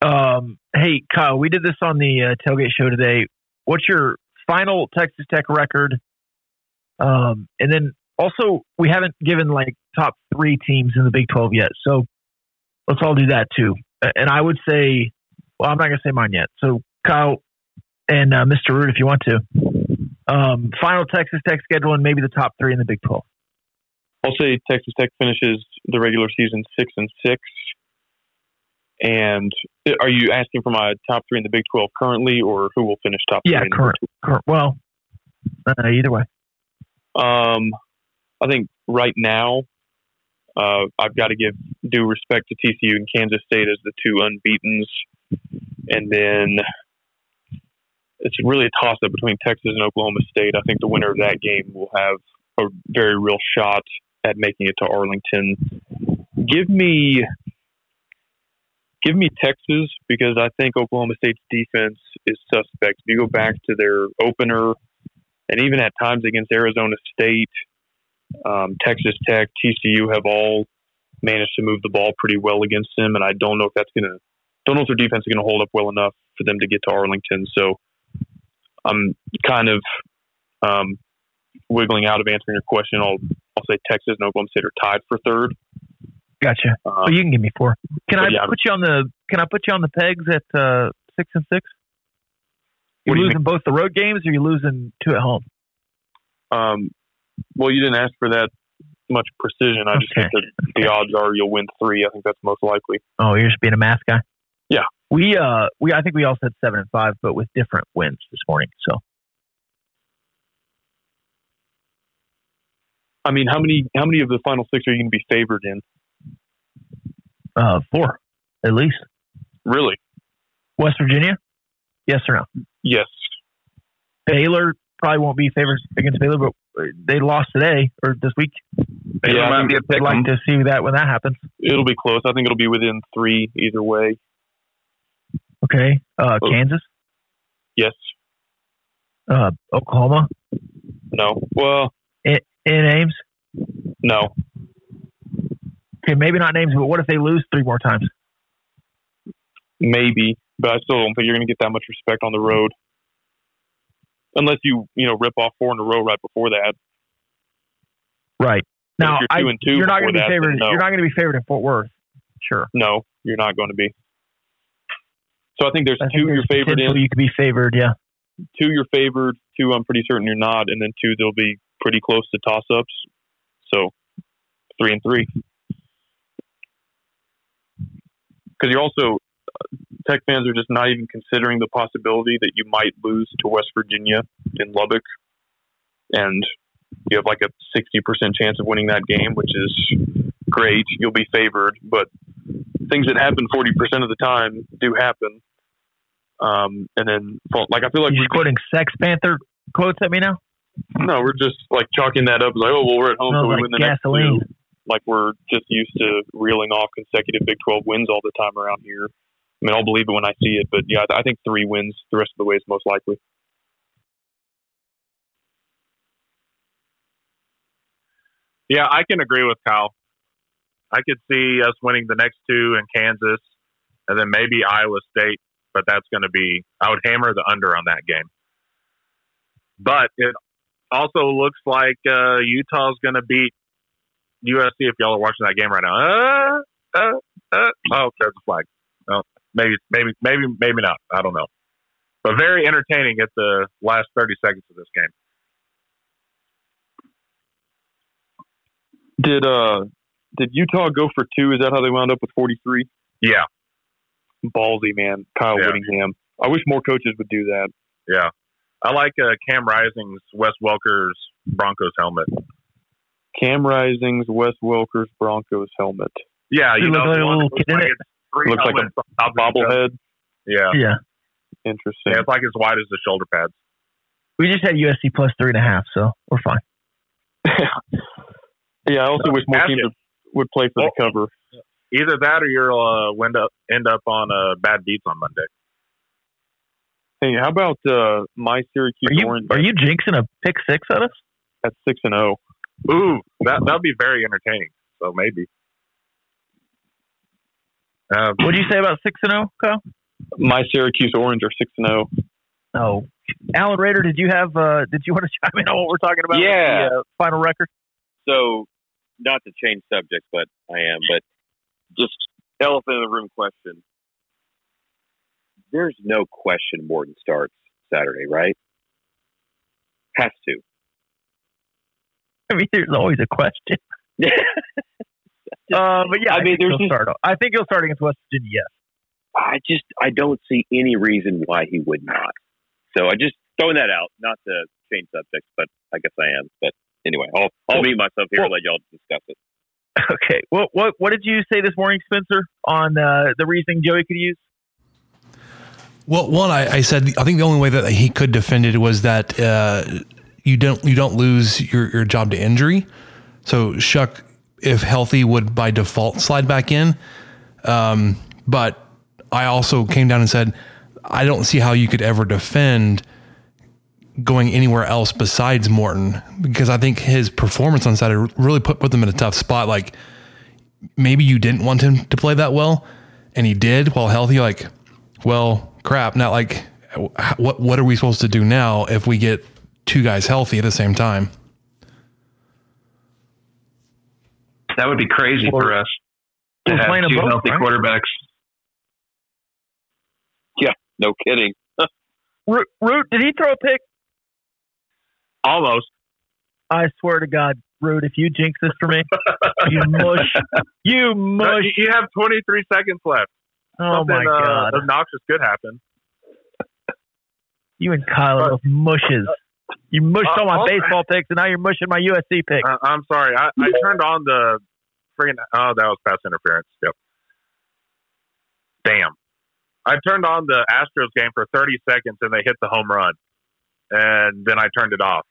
Um, hey, Kyle, we did this on the uh, tailgate show today. What's your final Texas Tech record? Um, and then also, we haven't given like top three teams in the Big 12 yet. So let's all do that too. And I would say, well, I'm not going to say mine yet. So, Kyle and uh, Mr. Root, if you want to, um, final Texas Tech schedule and maybe the top three in the Big 12. I'll say Texas Tech finishes the regular season six and six. And are you asking for my top three in the Big Twelve currently, or who will finish top Yeah, three? current. current well, uh, either way. Um, I think right now, uh, I've got to give due respect to TCU and Kansas State as the two unbeaten's, and then it's really a toss up between Texas and Oklahoma State. I think the winner of that game will have a very real shot at making it to Arlington. Give me. Give me Texas because I think Oklahoma State's defense is suspect. If you go back to their opener, and even at times against Arizona State, um, Texas Tech, TCU have all managed to move the ball pretty well against them, and I don't know if that's gonna don't know if their defense is gonna hold up well enough for them to get to Arlington. So I'm kind of um, wiggling out of answering your question. I'll I'll say Texas and Oklahoma State are tied for third. Gotcha. Um, well, you can give me four. Can I yeah. put you on the Can I put you on the pegs at uh, six and six? You What do you losing both the road games, or you're losing two at home? Um, well, you didn't ask for that much precision. I just Okay. think that the odds are you'll win three. I think that's most likely. Oh, you're just being a math guy. Yeah. We uh we I think we all said seven and five, but with different wins this morning. So I mean, how many how many of the final six are you going to be favored in? uh four at least. Really? West Virginia, yes or no? Yes. Baylor probably won't be favored against Baylor, but they lost today or this week. Baylor Yeah, might be a I'd like to see that when that happens. It'll be close. I think it'll be within three either way. Okay, uh, Oh. Kansas, Yes. uh, Oklahoma, No. Well, in, in Ames. no. Okay, maybe not names, but what if they lose three more times? Maybe, but I still don't think you're going to get that much respect on the road, unless you you know rip off four in a row right before that. Right. Now, if you're I, two and two you're not going to be that, favored. no. You're not going to be favored in Fort Worth. Sure. No, you're not going to be. So I think there's I think two there's you're favored in. You could be favored, yeah. two you're favored, two I'm pretty certain you're not, and then two they'll be pretty close to toss ups. So three and three. Because you're also Tech fans are just not even considering the possibility that you might lose to West Virginia in Lubbock, and you have like a sixty percent chance of winning that game, which is great. You'll be favored, but things that happen forty percent of the time do happen. Um, and then, like, I feel like You we're quoting Sex Panther quotes at me now? no, we're just like chalking that up like, oh, well, we're at home, so we like win the next gasoline. two. Like we're just used to reeling off consecutive Big Twelve wins all the time around here. I mean, I'll believe it when I see it, but yeah, I think three wins the rest of the way is most likely. Yeah, I can agree with Kyle. I could see us winning the next two in Kansas and then maybe Iowa State, but that's going to be, I would hammer the under on that game. But it also looks like uh, Utah's going to beat USC if y'all are watching that game right now. Uh, uh, uh, oh, there's a flag. Oh, maybe, maybe, maybe, maybe not. I don't know. But very entertaining at the last 30 seconds of this game. Did uh did Utah go for two? Is that how they wound up with forty three? Yeah, Ballsy man, Kyle Yeah. Whittingham. I wish more coaches would do that. yeah. I like uh, Cam Rising's Wes Welker's Broncos helmet. Cam Rising's Wes Welker's Broncos helmet. Yeah, you He know, like the a one little kid in like it. it's three Looks like a helmets on top of each other. Bobblehead. Yeah. Yeah. Interesting. yeah, it's like as wide as the shoulder pads. We just had USC plus three and a half, so we're fine. yeah, I also wish more Ask teams would, would play for the cover. Either that or you'll uh, end up end up on uh, bad beats on Monday. Hey, how about uh, my Syracuse Are you Orange are you jinxing a pick six at us? at six and oh? zero? Ooh, that that'll be very entertaining. So maybe. Um, What do you say about six and zero, Kyle? My Syracuse Orange are six and oh. zero. Oh, Alan Rader, did you have? uh Did you want to chime in on what we're talking about? Yeah. the, uh, final record. So, not to change subjects, but I am. But just elephant in the room question. There's no question Morton starts Saturday, right? Has to. I mean, there's always a question. Uh, but yeah, I I, mean, think there's he'll just- start. I think he'll start against West Virginia. Yes. I just I don't see any reason why he would not. So I just throwing that out, not to change subjects, but I guess I am. But anyway, I'll I'll Well- mute myself here well- and let y'all discuss it. Okay. What what what did you say this morning, Spencer, on uh, the reasoning Joey could use? Well, one, I, I said I think the only way that he could defend it was that uh, you don't you don't lose your, your job to injury. So Shough, if healthy, would by default slide back in. Um, but I also came down and said I don't see how you could ever defend going anywhere else besides Morton because I think his performance on Saturday really put put them in a tough spot. Like maybe you didn't want him to play that well, and he did while healthy. Like, well, crap. Now, like, what what are we supposed to do now if we get two guys healthy at the same time? That would be crazy for us to We're have two both, healthy right? quarterbacks. Yeah, no kidding. Root, Root, did he throw a pick? almost. I swear to God, Root, if you jinx this for me, you mush, you mush. you, you have 23 seconds left. Oh Something my God, uh, obnoxious could happen. you and Kyle are both mushes. You mushed Uh, all my also- baseball picks, and now you're mushing my USC pick. Uh, I'm sorry. I, I turned on the freaking. Oh, that was pass interference. Yep. Damn. I turned on the Astros game for 30 seconds and they hit the home run, and then I turned it off.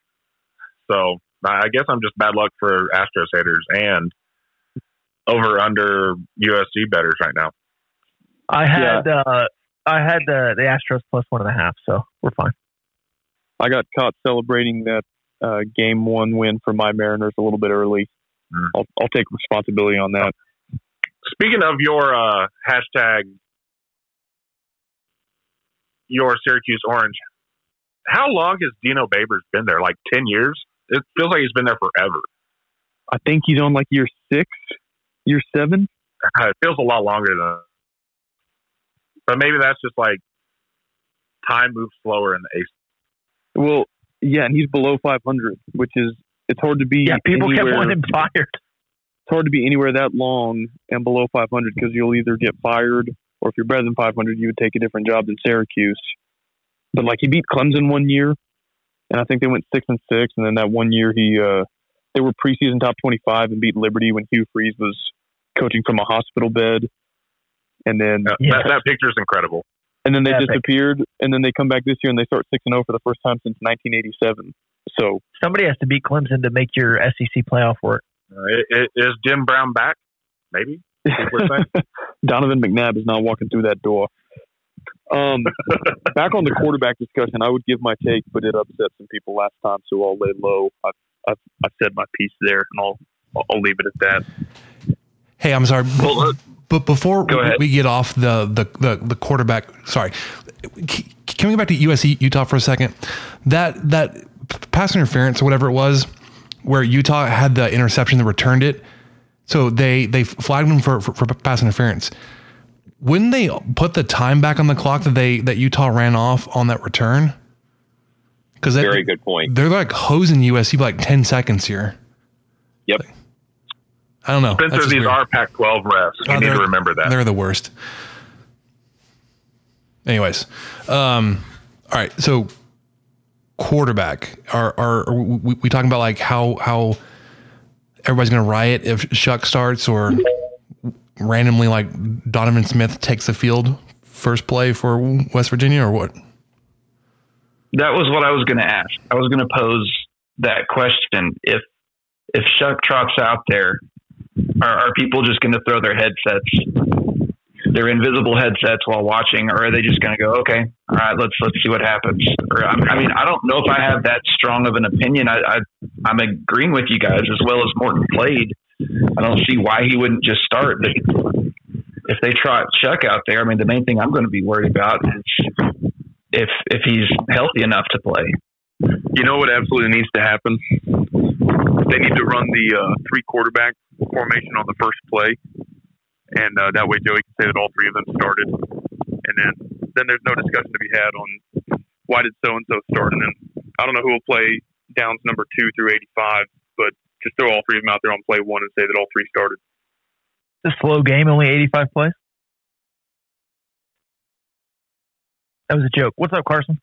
So I I guess I'm just bad luck for Astros haters and over under USC betters right now. I had uh, I had the the Astros plus one and a half, so we're fine. I got caught celebrating that uh, game one win for my Mariners a little bit early. Mm. I'll, I'll take responsibility on that. Speaking of your uh, hashtag, your Syracuse Orange, how long has Dino Babers been there? Like 10 years? It feels like he's been there forever. I think he's on like year six, year seven. It feels a lot longer than that. But maybe that's just like time moves slower in the ace. Well, yeah, and he's below 500, which is it's hard to be. Yeah, people kept wanting fired. It's hard to be anywhere that long and below 500 because you'll either get fired or if you're better than 500, you would take a different job than Syracuse. But like he beat Clemson one year, and I think they went six and six, and then that one year he uh, they were preseason top 25 and beat Liberty when Hugh Freeze was coaching from a hospital bed, and then That, that, that picture is incredible. and then they disappeared, and then they come back this year and they start six and zero for the first time since 1987. So Somebody has to beat Clemson to make your SEC playoff work. Uh, i- i- is Jim Brown back? Maybe. People are saying. Donovan McNabb is not walking through that door. Um, back on the quarterback discussion, I would give my take, but it upset some people last time, so I'll lay low. I've, I've, I've said my piece there, and I'll I'll leave it at that. Hey, I'm sorry. Well, uh, But before we, we get off the, the, the, the quarterback, sorry, c- can we go back to USC Utah for a second? That that p- pass interference or whatever it was, where Utah had the interception that returned it, so they they flagged them for, for, for pass interference. Wouldn't they put the time back on the clock that they that Utah ran off on that return? Because Very good point. They're like hosing USC by like ten seconds here. Yep. I don't know. Spencer, these weird. are Pac-12 refs. You Oh, need to remember that. They're the worst. Anyways, um, all right. So quarterback, are are, are we, we talking about like how how everybody's going to riot if Shough starts or randomly like Donovan Smith takes the field first play for West Virginia or what? that was what I was going to ask. I was going to pose that question. If if Shough trots out there, are, are people just going to throw their headsets, their invisible headsets while watching, or are they just going to go, okay, all right, let's let's see what happens? Or I, I mean, I don't know if I have that strong of an opinion. I, I I'm agreeing with you guys as well as Morton played. I don't see why he wouldn't just start. But if they try Shough out there, I mean, the main thing I'm going to be worried about is if if he's healthy enough to play. You know what absolutely needs to happen? They need to run the uh, three quarterback formation on the first play, and uh, that way Joey can say that all three of them started, and then then there's no discussion to be had on why did so and so start, and then I don't know who will play downs number two through 85, but just throw all three of them out there on play one and say that all three started. It's a slow game, only 85 plays. That was a joke. What's up, Carson?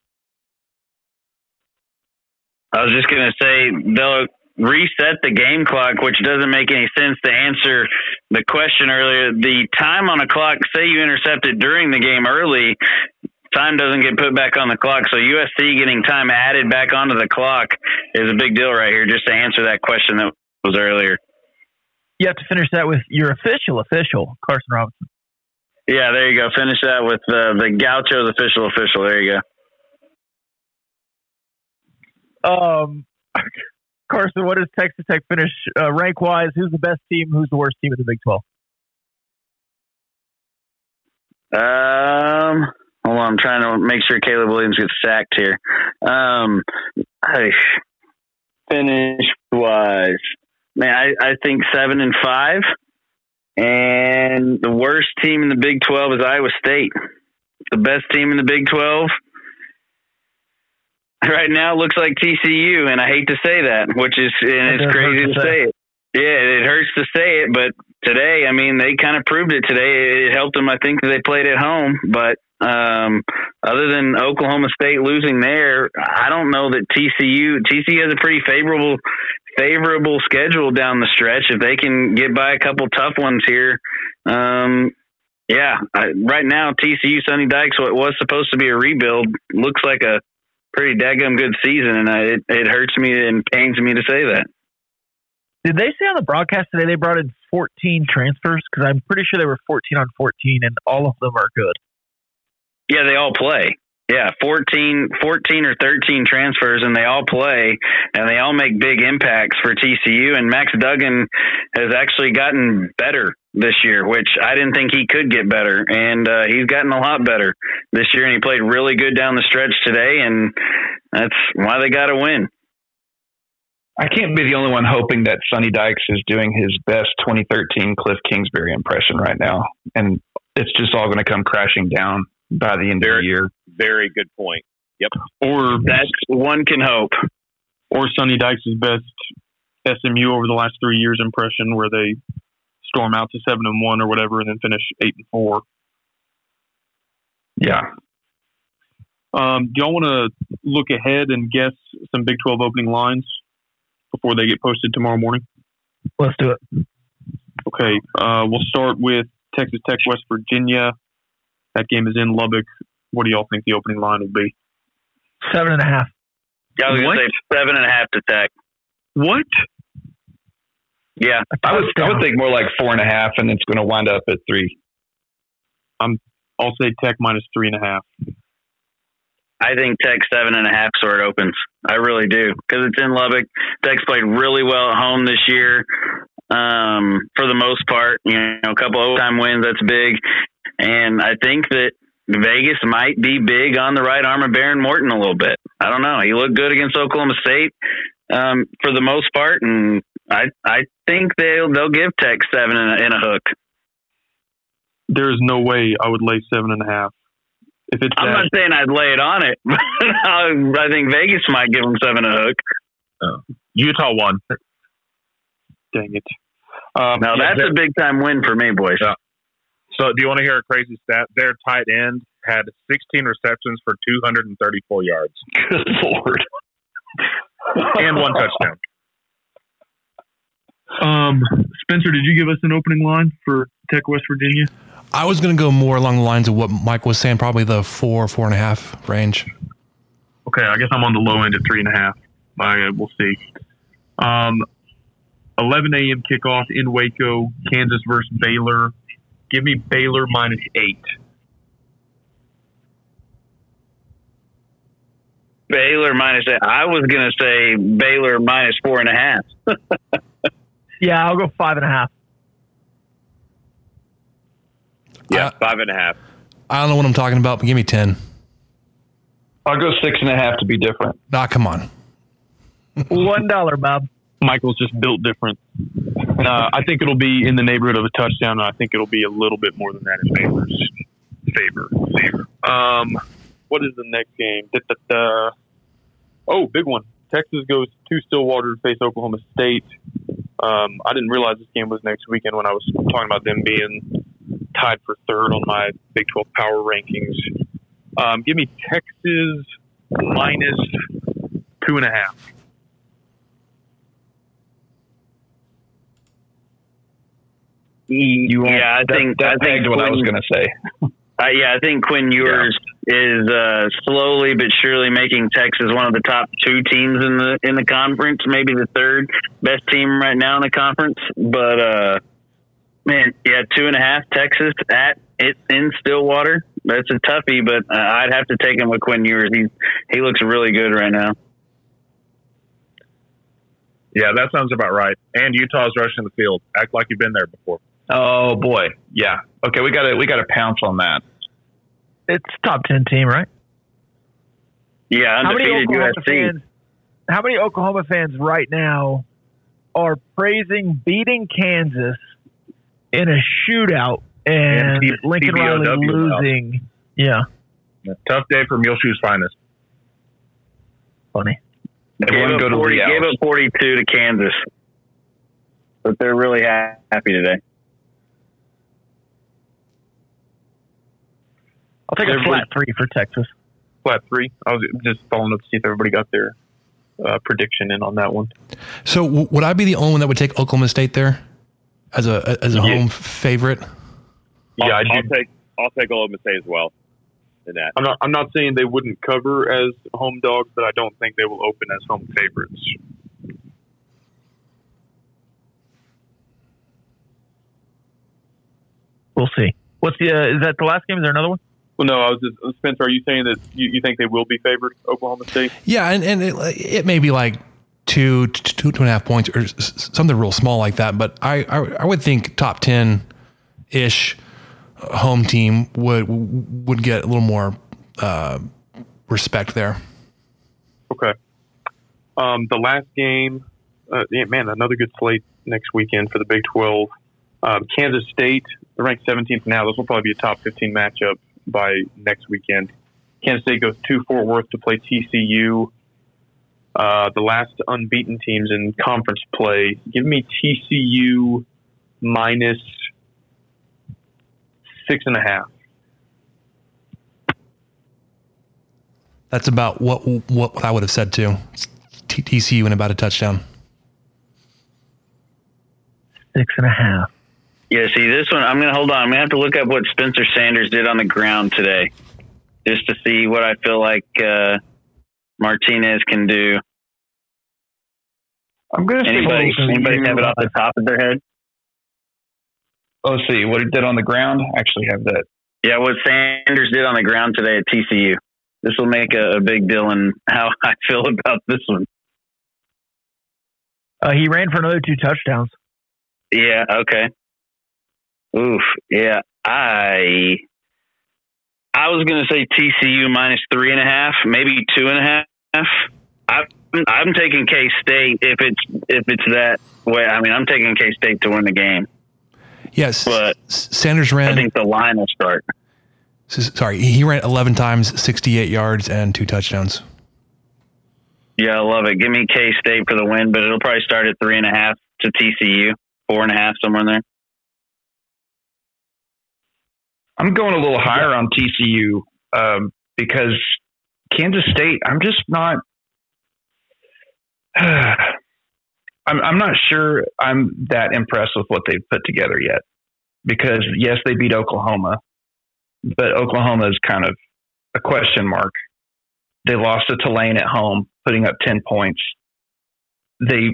I was just going to say they'll reset the game clock, which doesn't make any sense to answer the question earlier. The time on a clock, say you intercepted during the game early, time doesn't get put back on the clock. So USC getting time added back onto the clock is a big deal right here, just to answer that question that was earlier. You have to finish that with your official official, Carson Robinson. Yeah, there you go. Finish that with uh, the Gaucho's official official. There you go. Um, Carson, what does Texas Tech finish uh, rank wise? Who's the best team? Who's the worst team in the Big 12? Um, hold on, I'm trying to make sure Caleb Williams gets sacked here. Um, finish wise, man, I, I think seven and five, and the worst team in the Big Twelve is Iowa State. The best team in the Big Twelve right now looks like TCU, and I hate to say that, which is and it's crazy to say. it. Yeah, it hurts to say it, but today, I mean, they kind of proved it today. It helped them, I think, that they played at home. But um, other than Oklahoma State losing there, I don't know that TCU TCU has a pretty favorable favorable schedule down the stretch. If they can get by a couple tough ones here, um, yeah, I, right now TCU Sonny Dykes, what was supposed to be a rebuild, looks like a pretty daggum good season, and I, it it hurts me and pains me to say that. Did they say on the broadcast today they brought in 14 transfers? Because I'm pretty sure they were 14 on 14, and all of them are good. Yeah, they all play. Yeah, 14, 14 or 13 transfers, and they all play, and they all make big impacts for TCU. And Max Duggan has actually gotten better this year, which I didn't think he could get better. And uh, he's gotten a lot better this year, and he played really good down the stretch today, and that's why they got to win. I can't be the only one hoping that Sonny Dykes is doing his best 2013 Cliff Kingsbury impression right now, and it's just all going to come crashing down by the end of the year. Very good point. Yep. Or that's one can hope. Or Sonny Dykes' best SMU over the last three years impression, where they storm out to seven and one or whatever, and then finish eight and four. Yeah. Um, do y'all want to look ahead and guess some Big Twelve opening lines before they get posted tomorrow morning? Let's do it. Okay, uh, we'll start with Texas Tech, West Virginia. That game is in Lubbock. What do y'all think the opening line will be? Seven and a half. I was going to say seven and a half to Tech. What? Yeah, I would I would think more like four and a half, and it's going to wind up at three. I'm. I'll say Tech minus three and a half. I think Tech seven and a half where it opens. I really do because it's in Lubbock. Tech's played really well at home this year. Um, for the most part, you know, a couple of overtime wins. That's big, and I think that Vegas might be big on the right arm of Behren Morton a little bit. I don't know. He looked good against Oklahoma State um, for the most part, and I I think they'll they'll give Tech seven in a, in a hook. There is no way I would lay seven and a half. If it's I'm that, not saying I'd lay it on it, but I think Vegas might give them seven a hook. Utah won. dang it. Um, Now yeah, that's they're- a big time win for me, boys. So, do you want to hear a crazy stat? Their tight end had 16 receptions for 234 yards Good lord. and one touchdown. Um, Spencer, did you give us an opening line for Tech, West Virginia? I was going to go more along the lines of what Mike was saying, probably the four, four and a half range. Okay, I guess I'm on the low end at three and a half. I, we'll see. Um, 11 a.m. kickoff in Waco, Kansas versus Baylor. Give me Baylor minus eight. Baylor minus eight. I was gonna say Baylor minus four and a half. Yeah, I'll go five and a half. Yeah, five and a half. I don't know what I'm talking about, but give me 10. I'll go six and a half to be different. Ah, come on. One dollar, Bob. Michael's just built different. Uh, I think it'll be in the neighborhood of a touchdown. and I think it'll be a little bit more than that in Baylor's favor. favor. Um, what is the next game? Da, da, da. Oh, big one. Texas goes to Stillwater to face Oklahoma State. Um, I didn't realize this game was next weekend when I was talking about them being tied for third on my Big 12 power rankings. Um, give me Texas minus two and a half. You yeah, I that- think that I think pegged what I was going to say. Uh, yeah, I think Quinn Ewers is uh, slowly but surely making Texas one of the top two teams in the in the conference, maybe the third best team right now in the conference. But uh, man, yeah, two and a half Texas at it in Stillwater. That's a toughie, but uh, I'd have to take him with Quinn Ewers. He he looks really good right now. Yeah, that sounds about right. And Utah's rushing the field. Act like you've been there before. Oh boy, yeah. Okay, we got to we got to pounce on that. It's top ten team, right? Yeah, How many undefeated Oklahoma USC. fans? How many Oklahoma fans right now are praising beating Kansas in a shootout and And T- Lincoln Riley TBOW out. losing? Yeah, Tough day for Muleshoe's finest. funny. Everyone gave go up to 40, gave up 42 to Kansas. But they're really happy today. I'll take a flat three for Texas. Flat three. I was just following up to see if everybody got their uh, prediction in on that one. So w- would I be the only one that would take Oklahoma State there as a as a Yeah. home favorite? I'll, Yeah, I I'll take I'll take Oklahoma State as well. In that, I'm not. I'm not saying they wouldn't cover as home dogs, but I don't think they will open as home favorites. We'll see. What's the? Uh, is that the last game? Is there another one? Well, no, I was just, Spencer. Are you saying that you, you think they will be favored, Oklahoma State? Yeah, and, and it, it may be like two, two, two and a half points or something real small like that. But I, I, I would think top ten ish home team would would get a little more uh, respect there. Okay. Um, the last game, uh, yeah, man, another good slate next weekend for the Big 12. Um, Kansas State, they're ranked 17th now. This will probably be a top 15 matchup by next weekend. Kansas State goes to Fort Worth to play TCU. Uh, the last unbeaten teams in conference play. Give me TCU minus six and a half. That's about what what I would have said too. TCU and about a touchdown. Six and a half. Yeah, see this one. I'm gonna hold on. I'm gonna have to look up what Spencer Sanders did on the ground today, just to see what I feel like uh, Martinez can do. I'm gonna say Anybody, both. anybody have it off the top of their head? Let's see what he did on the ground. I actually have that. Yeah, what Sanders did on the ground today at TCU. This will make a, a big deal in how I feel about this one. Uh, he ran for another two touchdowns. Yeah. Okay. Oof. Yeah. I. I was going to say TCU minus three and a half, maybe two and a half. I'm I'm taking K State if it's if it's that way. I mean, I'm taking K State to win the game. Yes, but Sanders ran. I think the line will start. Sorry, he ran 11 times, 68 yards, and two touchdowns. Yeah, I love it. Give me K State for the win, but it'll probably start at three and a half to TCU, four and a half somewhere in there. I'm going a little higher on TCU um, because Kansas State. I'm just not. I'm I'm not sure I'm that impressed with what they've put together yet. Because yes, they beat Oklahoma, but Oklahoma is kind of a question mark. They lost to Tulane at home, putting up ten points. They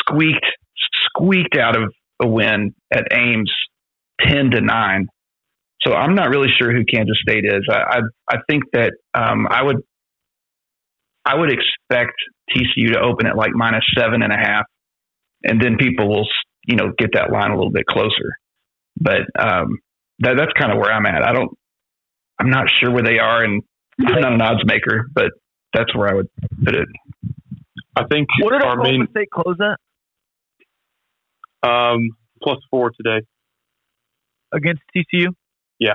squeaked squeaked out of a win at Ames, ten to nine. So I'm not really sure who Kansas State is. I I, I think that um, I would I would expect TCU to open at like minus seven and a half, and then people will you know get that line a little bit closer. But um, that, that's kind of where I'm at. I don't. I'm not sure where they are, and I'm not an odds maker, but that's where I would put it. I think What did our Oklahoma main State close at um, plus four today. against TCU? Yeah.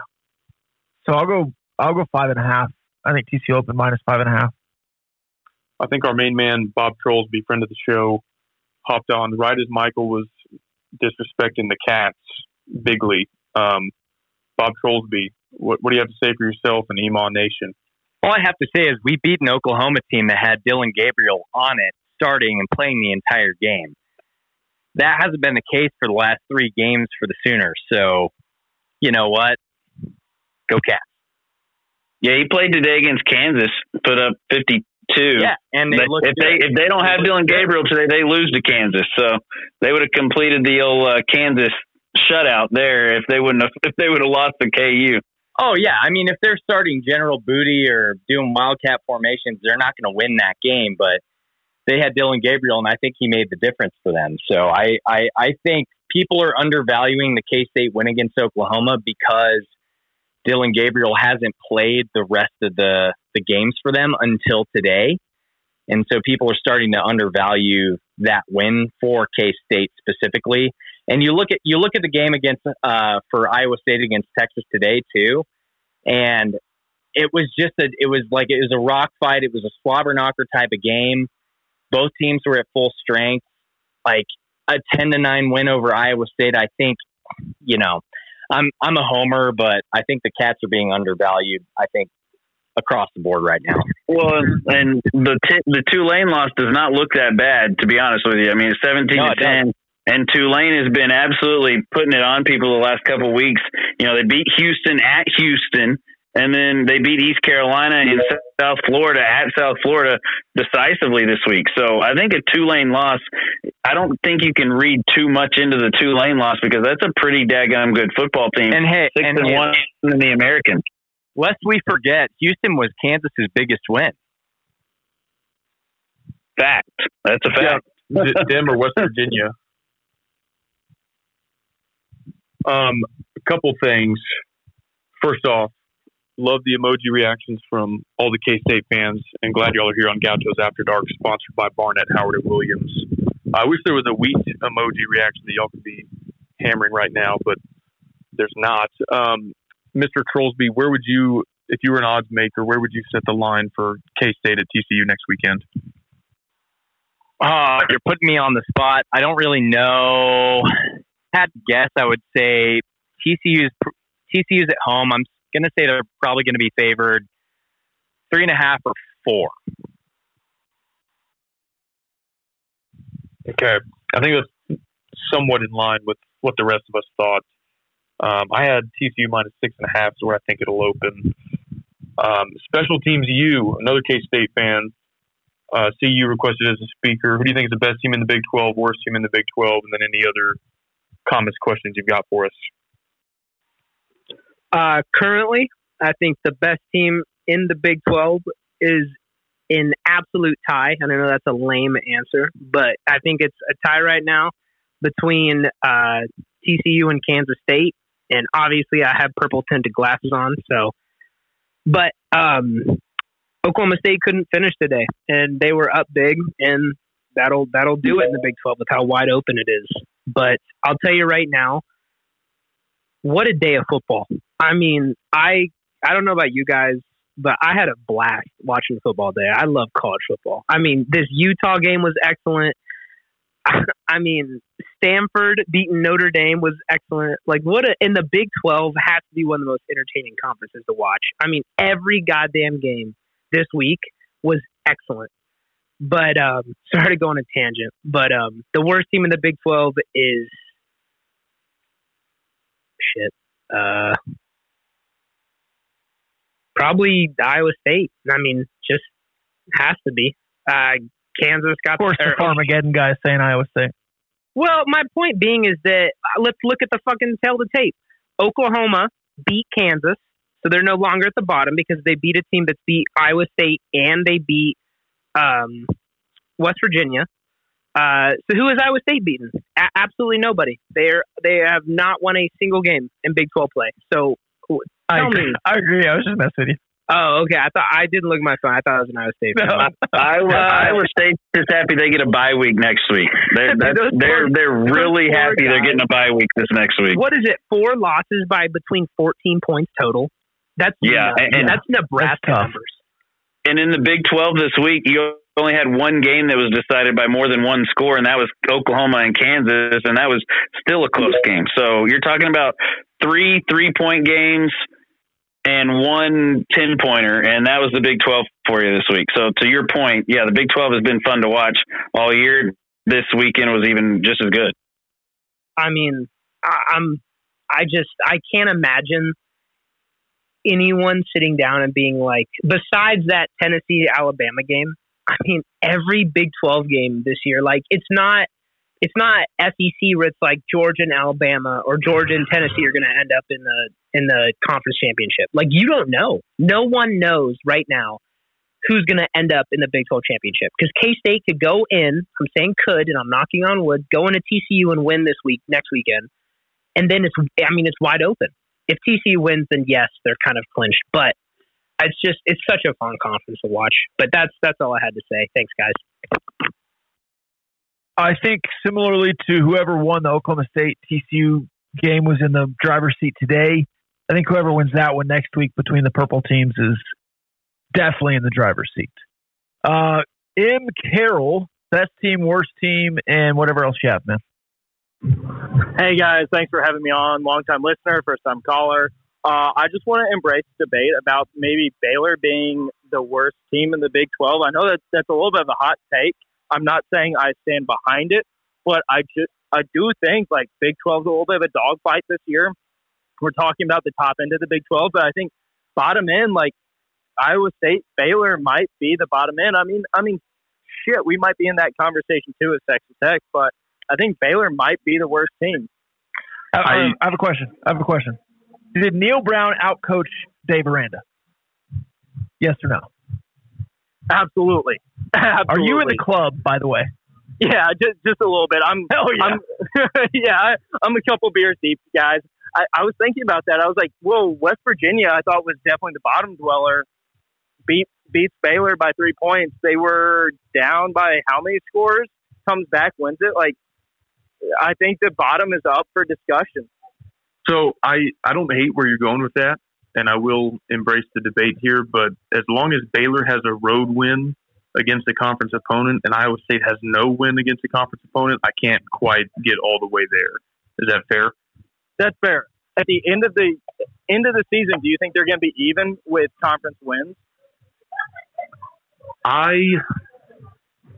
So I'll go. I'll go five and a half. I think TCU open minus five and a half. I think our main man, Bob Trollsby, friend of the show, hopped on right as Michael was disrespecting the Cats bigly. Um, Bob Trollsby, what, what do you have to say for yourself and Emon Nation? All I have to say is we beat an Oklahoma team that had Dillon Gabriel on it, starting and playing the entire game. That hasn't been the case for the last three games for the Sooners. So, you know what? Go Cats. Yeah, he played today against Kansas, put up 52. Yeah, and they if they good. if they don't have Dillon Gabriel today, they lose to Kansas. So they would have completed the old uh, Kansas shutout there if they wouldn't have if they would have lost to KU. Oh yeah, I mean if they're starting General Booty or doing Wildcat formations, they're not going to win that game. But they had Dillon Gabriel, and I think he made the difference for them. So I I, I think people are undervaluing the K State win against Oklahoma because Dillon Gabriel hasn't played the rest of the the games for them until today, and so people are starting to undervalue that win for K State specifically. And you look at you look at the game against uh, for Iowa State against Texas today too, and it was just a it was like it was a rock fight. It was a slobber knocker type of game. Both teams were at full strength. Like a ten to nine win over Iowa State, I think. You know, I'm I'm a homer, but I think the Cats are being undervalued. I think across the board right now. Well, and the t- the Tulane loss does not look that bad, to be honest with you. I mean, it's seventeen No, to it doesn't. ten, and Tulane has been absolutely putting it on people the last couple of weeks. You know, they beat Houston at Houston, and then they beat East Carolina and South Florida at South Florida decisively this week. So I think a Tulane loss. I don't think you can read too much into the Tulane loss because that's a pretty daggum good football team. And hey, six and and one in the American. lest we forget, Houston was Kansas's biggest win. Fact. That's a fact. D- them or West Virginia. Um, a couple things. First off, love the emoji reactions from all the K State fans, and glad y'all are here on Gauchos After Dark, sponsored by Barnett Howard and Williams. I wish there was a wheat emoji reaction that y'all could be hammering right now, but there's not. Um, Mr. Trollsby, where would you if you were an odds maker, where would you set the line for K State at TCU next weekend? Oh, you're putting me on the spot. I don't really know. Had to guess, I would say TCU's TCU's at home. I'm gonna say they're probably gonna be favored three and a half or four. Okay, I think that's somewhat in line with what the rest of us thought. Um, I had TCU minus six and a half is where I think it'll open. Um, special teams, you another K State fan. Uh, CU requested as a speaker. Who do you think is the best team in the Big Twelve, worst team in the Big Twelve, and then any other comments, questions you've got for us? Uh, currently, I think the best team in the Big 12 is in absolute tie. And I know that's a lame answer, but I think it's a tie right now between uh, TCU and Kansas State. And obviously, I have purple tinted glasses on. So, but um, Oklahoma State couldn't finish today, and they were up big, and that'll that'll do it in the Big 12 with how wide open it is. But I'll tell you right now, what a day of football! I mean, I I don't know about you guys, but I had a blast watching football day. I love college football. I mean, this Utah game was excellent. I mean, Stanford beating Notre Dame was excellent. Like, what a, in the Big 12 has to be one of the most entertaining conferences to watch. I mean, every goddamn game this week was excellent. But, um, sorry to go on a tangent, but um, the worst team in the Big 12 is shit. Uh, probably Iowa State. I mean, just has to be. Uh, Kansas got Of course, the or- Farmageddon guy saying Iowa State. Well, my point being is that uh, let's look at the fucking tail of the tape. Oklahoma beat Kansas, so they're no longer at the bottom because they beat a team that's beat Iowa State and they beat um, West Virginia. Uh, so who has Iowa State beaten? A- absolutely nobody. They're they have not won a single game in Big Twelve play. So who- I tell agree. me. I agree. I was just messing with you. Oh, okay. I thought I didn't look at my phone. I thought it was an Iowa State. fan. Iowa, Iowa State's just happy they get a bye week next week. They're that's, they're poor- they're really poor happy they're getting a bye week this next week. What is it? Four losses by between fourteen points total. That's Yeah, and- and- that's Nebraska That's numbers. And in the Big 12 this week, you only had one game that was decided by more than one score, and that was Oklahoma and Kansas, and that was still a close game. So you're talking about three three point games and one 10 pointer, and that was the Big 12 for you this week. So to your point, yeah, the Big 12 has been fun to watch all year. This weekend was even just as good. I mean, I, I'm. I just I can't imagine anyone sitting down and being like, besides that Tennessee Alabama game. I mean, every Big Twelve game this year, like it's not. It's not SEC where it's like Georgia and Alabama or Georgia and Tennessee are going to end up in the in the conference championship. Like you don't know. No one knows right now who's going to end up in the Big 12 championship. Because K State could go in, I'm saying could, and I'm knocking on wood, go into TCU and win this week, next weekend. And then it's, I mean, it's wide open. If TCU wins, then yes, they're kind of clinched. But it's just, it's such a fun conference to watch. But that's, that's all I had to say. Thanks, guys. I think similarly to whoever won the Oklahoma State TCU game was in the driver's seat today. I think whoever wins that one next week between the purple teams is definitely in the driver's seat. Uh, M. Carroll, best team, worst team, and whatever else you have, man. Hey guys, thanks for having me on. Long time listener, first time caller. Uh, I just want to embrace debate about maybe Baylor being the worst team in the Big 12. I know that that's a little bit of a hot take. I'm not saying I stand behind it, but I just I do think like Big 12 is a little bit of a dogfight this year. We're talking about the top end of the Big 12, but I think bottom end like Iowa State, Baylor might be the bottom end. I mean, I mean, shit, we might be in that conversation too as Texas Tech, but I think Baylor might be the worst team. I, I, I have a question. I have a question. Did Neal Brown outcoach Dave Aranda? Yes or no? Absolutely. Are you in the club, by the way? Yeah, just just a little bit. I'm Hell oh, yeah. I'm, yeah, I'm a couple beers deep, guys. I, I was thinking about that. I was like, whoa, West Virginia, I thought was definitely the bottom dweller. Beat beats Baylor by three points. They were down by how many scores? Comes back, wins it. Like, I think the bottom is up for discussion. So I I don't hate where you're going with that. and I will embrace the debate here, but as long as Baylor has a road win against a conference opponent and Iowa State has no win against a conference opponent, I can't quite get all the way there. Is that fair? That's fair. At the end of the end of the season, do you think they're going to be even with conference wins? I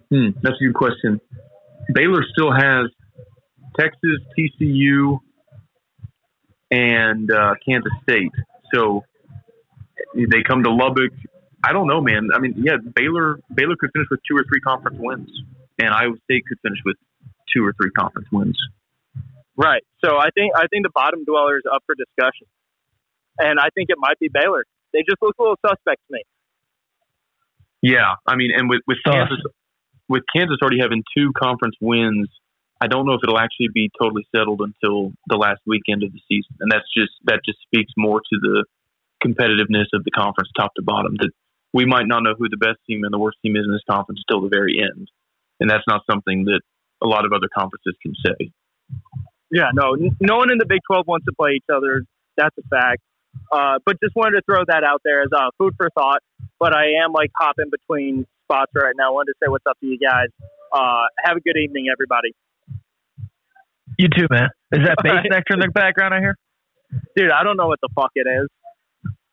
hmm, that's a good question. Baylor still has Texas, TCU, and uh, Kansas State. So they come to Lubbock. I don't know, man. I mean, yeah, Baylor Baylor could finish with two or three conference wins, and Iowa State could finish with two or three conference wins. Right. So I think I think the bottom dweller is up for discussion, and I think it might be Baylor. They just look a little suspect to me. Yeah, I mean, and with with Kansas, with Kansas already having two conference wins, I don't know if it'll actually be totally settled until the last weekend of the season, and that's just that just speaks more to the competitiveness of the conference, top to bottom. That we might not know who the best team and the worst team is in this conference until the very end, and that's not something that a lot of other conferences can say. Yeah, no, no one in the Big 12 wants to play each other. That's a fact. Uh, but just wanted to throw that out there as uh, food for thought. But I am like hopping between spots right now. I wanted to say what's up to you guys. Uh, have a good evening, everybody. You too, man. Is that Bassnectar in the background I hear? Dude, I don't know what the fuck it is.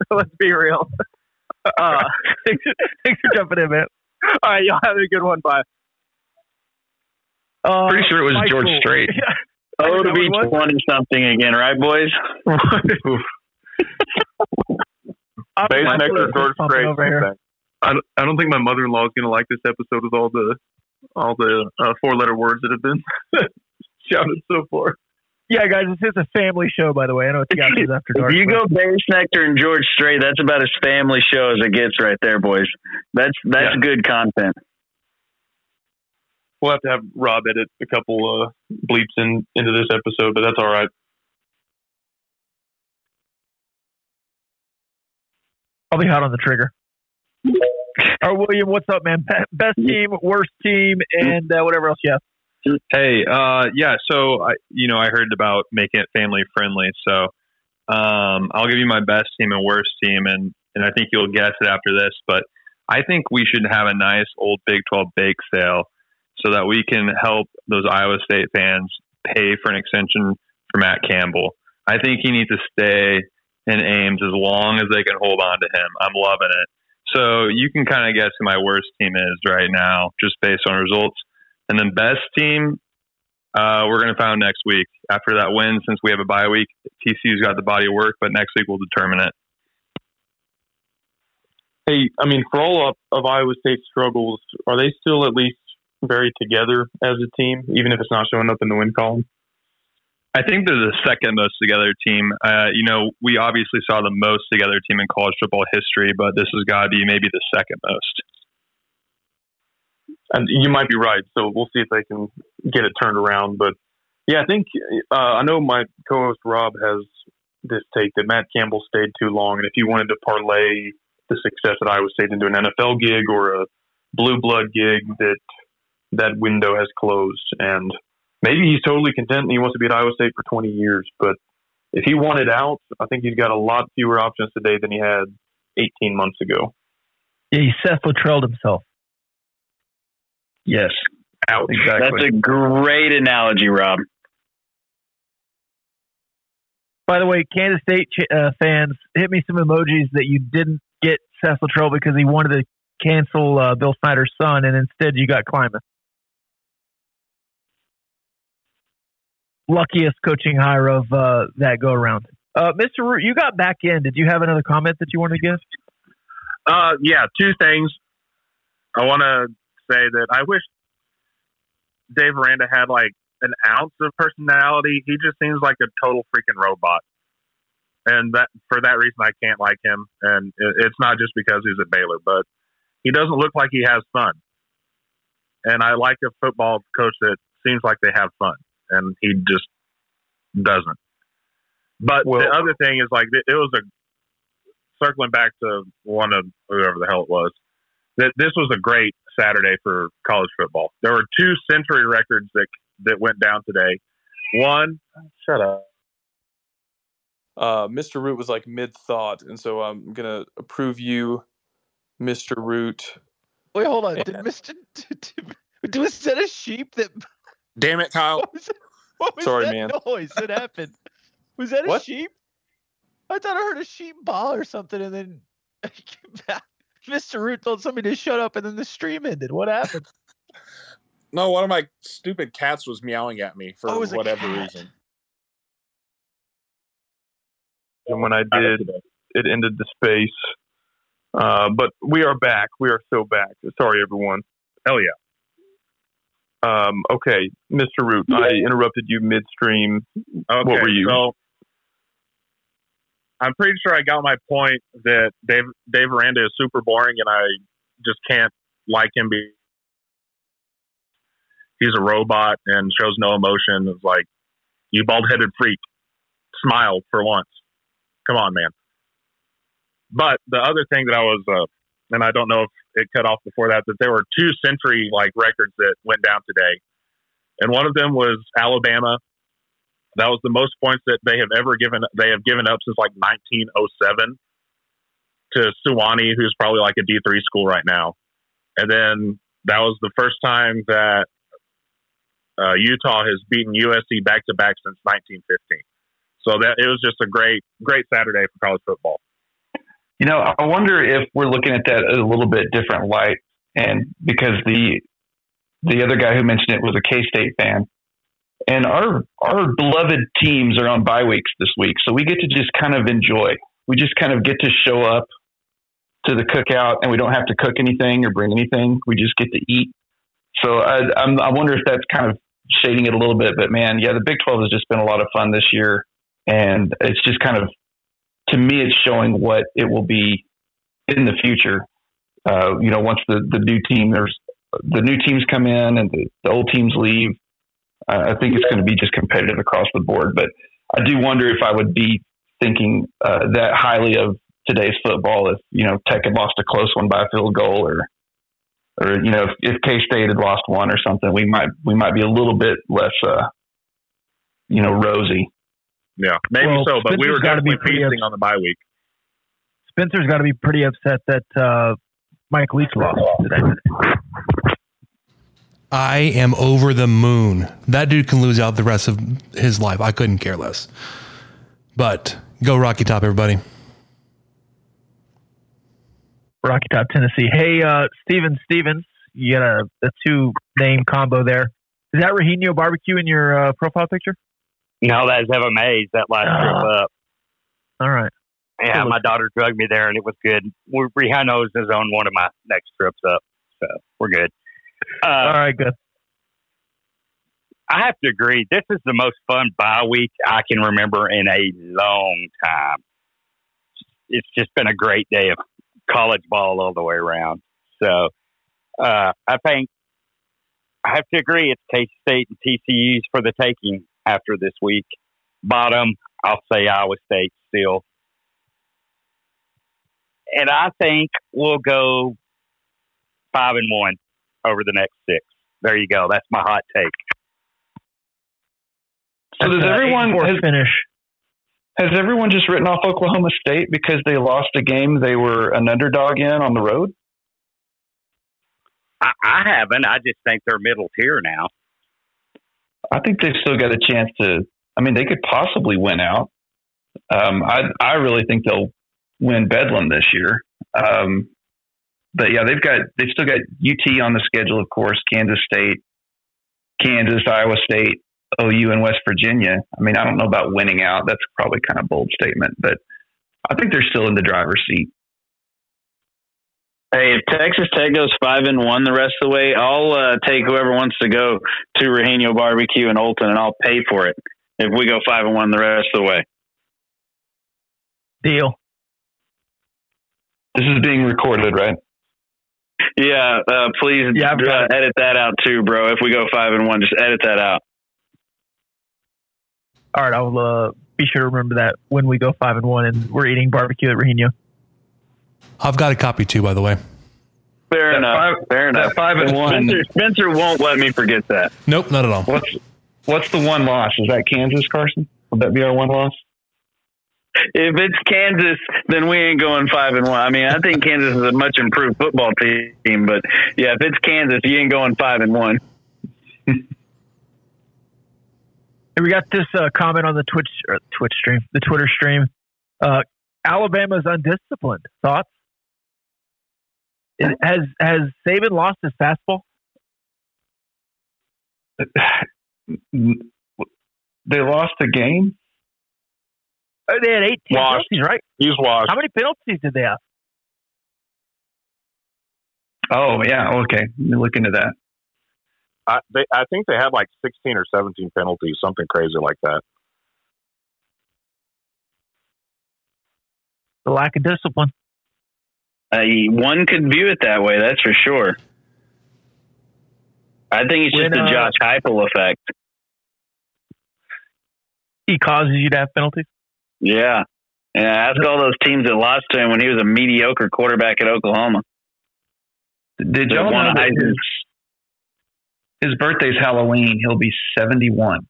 Let's be real. Uh, thanks, thanks for jumping in, man. all right, y'all have a good one. Bye. Uh, Pretty sure it was George Michael. Strait. Oh, to be twenty something again, right, boys? Base Michael nectar, George Strait. over here. I don't, I don't think my mother-in-law is going to like this episode with all the all the uh, four-letter words that have been shouted so far. Yeah, guys, this is a family show, by the way. I know it's Scouts after dark. If you go Bassnectar and George Strait, that's about as family show as it gets right there, boys. That's that's good content. We'll have to have Rob edit a couple uh, bleeps in into this episode, but that's all right. I'll be hot on the trigger. All right, William, what's up, man? Best team, worst team, and uh, whatever else you have. Hey, uh, yeah. So I, you know, I heard about making it family friendly. So um, I'll give you my best team and worst team, and and I think you'll guess it after this. But I think we should have a nice old Big Twelve bake sale so that we can help those Iowa State fans pay for an extension for Matt Campbell. I think he needs to stay in Ames as long as they can hold on to him. I'm loving it. So you can kind of guess who my worst team is right now, just based on results. And then best team, uh, we're going to find next week after that win. Since we have a bye week, TCU's got the body of work, but next week we'll determine it. Hey, I mean, for all of, of Iowa State's struggles, are they still at least very together as a team, even if it's not showing up in the win column? I think they're the second most together team. Uh, you know, we obviously saw the most together team in college football history, but this has got to be maybe the second most. And you might be right. So we'll see if they can get it turned around. But yeah, I think uh, I know my co-host Rob has this take that Matt Campbell stayed too long, and if you wanted to parlay the success at Iowa State into an NFL gig or a blue blood gig, that that window has closed, and maybe he's totally content and he wants to be at Iowa State for 20 years. But if he wanted out, I think he's got a lot fewer options today than he had 18 months ago. Yeah, he Seth Littrelled himself. Yes. Out. Exactly. That's a great analogy, Rob. By the way, Kansas State ch- uh, fans, hit me some emojis that you didn't get Seth Littrell because he wanted to cancel uh, Bill Snyder's son, and instead you got Klieman. Luckiest coaching hire of uh, that go around. Uh, Mr. Root, you got back in. Did you have another comment that you wanted to give? Uh, yeah, two things. I want to say that I wish Dave Aranda had like an ounce of personality. He just seems like a total freaking robot, and that for that reason I can't like him. And it's not just because he's at Baylor, but he doesn't look like he has fun. And I like a football coach that seems like they have fun, and he just doesn't. But the other thing is like it was a circling back to one of whoever the hell it was. That this was a great Saturday for college football. There were two century records that that went down today. One, shut up. Uh, Mr. Root was like mid thought, and so I'm gonna approve you, Mr. Root. Wait, hold on. Did Mr. Was that a sheep that? Damn it, Kyle. What was, what was Sorry, that man. noise that happened? Was that a What? sheep? I thought I heard a sheep bawl or something, and then Mr. Root told somebody to shut up, and then the stream ended. What happened? No, one of my stupid cats was meowing at me for Oh, it was a whatever reason. and when I did, it ended the space. Uh, but we are back. We are so back. Sorry, everyone. Hell yeah. Um, okay, Mr. Root, I interrupted you midstream. Okay, what were you? So I'm pretty sure I got my point that Dave Dave Aranda is super boring, and I just can't like him. Be he's a robot and shows no emotion. It's like you bald headed freak, smile for once. Come on, man. But the other thing that I was, uh, and I don't know if it cut off before that, that there were two century like records that went down today, and one of them was Alabama that was the most points that they have ever given. They have given up since like 1907 to Sewanee, who's probably like a D3 school right now. And then that was the first time that uh, Utah has beaten USC back to back since 1915. So that it was just a great, great Saturday for college football. You know, I wonder if we're looking at that a little bit different light, and because the the other guy who mentioned it was a K State fan, and our our beloved teams are on bye weeks this week, so we get to just kind of enjoy. We just kind of get to show up to the cookout, and we don't have to cook anything or bring anything. We just get to eat. So I, I'm, I wonder if that's kind of shading it a little bit. But man, yeah, the Big Twelve has just been a lot of fun this year, and it's just kind of to me, it's showing what it will be in the future. Uh, you know, once the, the new team, there's the new teams come in and the, the old teams leave. Uh, I think it's going to be just competitive across the board. But I do wonder if I would be thinking uh, that highly of today's football if you know Tech had lost a close one by a field goal or or you know if, if K State had lost one or something, we might we might be a little bit less uh, you know rosy. Yeah, maybe Well, so, but we were gotta be definitely feasting ups- on the bye week. Spencer's got to be pretty upset that uh, Mike Leach lost today. I am over the moon. That dude can lose out the rest of his life. I couldn't care less. But go Rocky Top, everybody. Rocky Top, Tennessee. Hey, uh, Steven Stevens, you got a, a two name combo there. Is that Rahino Barbecue in your uh, profile picture? No, that's Evie Mae's. That last trip up. All right. Yeah, Cool. my daughter drugged me there, and it was good. We- Rihanna is on one of my next trips up, so we're good. Uh, All right, good. I have to agree. This is the most fun bye week I can remember in a long time. It's just been a great day of college ball all the way around. So uh, I think I have to agree. It's K State and TCU's for the taking after this week. Bottom, I'll say Iowa State still. And I think we'll go five and one over the next six. There you go. That's my hot take. So does uh, everyone has, finish? has everyone just written off Oklahoma State because they lost a game they were an underdog in on the road? I, I haven't. I just think they're middle tier now. I think they've still got a chance to. I mean, they could possibly win out. Um, I I really think they'll win Bedlam this year. Um, but yeah, they've got they've still got UT on the schedule, of course, Kansas State, Kansas, Iowa State, OU, and West Virginia. I mean, I don't know about winning out. That's probably kind of a bold statement, but I think they're still in the driver's seat. Hey, if Texas Tech goes five and one the rest of the way, I'll uh, take whoever wants to go to Rahino Barbecue in Olton, and I'll pay for it if we go five and one the rest of the way. Deal. This is being recorded, right? Yeah, uh, please Yeah, uh, edit that out too, bro. If we go five and one, just edit that out. All right, I'll uh, be sure to remember that when we go five and one and we're eating barbecue at Rahino. I've got a copy too, by the way. Fair enough. Fair enough. five and one. Spencer, Spencer won't let me forget that. Nope, not at all. What's what's the one loss? Is that Kansas, Carson? Would that be our one loss? If it's Kansas, then we ain't going five and one. I mean, I think Kansas is a much improved football team, but yeah, if it's Kansas, you ain't going five and one. We got this uh, comment on the Twitch or Twitch stream, the Twitter stream. Uh, Alabama's undisciplined. Thoughts? It- has has Saban lost his fastball? They lost the game. Uh, They had 18 Washed. penalties, right? He's washed. How many penalties did they have? Oh yeah, okay. Let me look into that. I, they, I think they had like 16 or 17 penalties, something crazy like that. The lack of discipline. Uh, one could view it that way, that's for sure. I think it's just the uh, Josh Heupel effect. He causes you to have penalties. Yeah. Yeah, ask all those teams that lost to him when he was a mediocre quarterback at Oklahoma. Did y'all won know that his, his birthday's Halloween? He'll be seventy-one.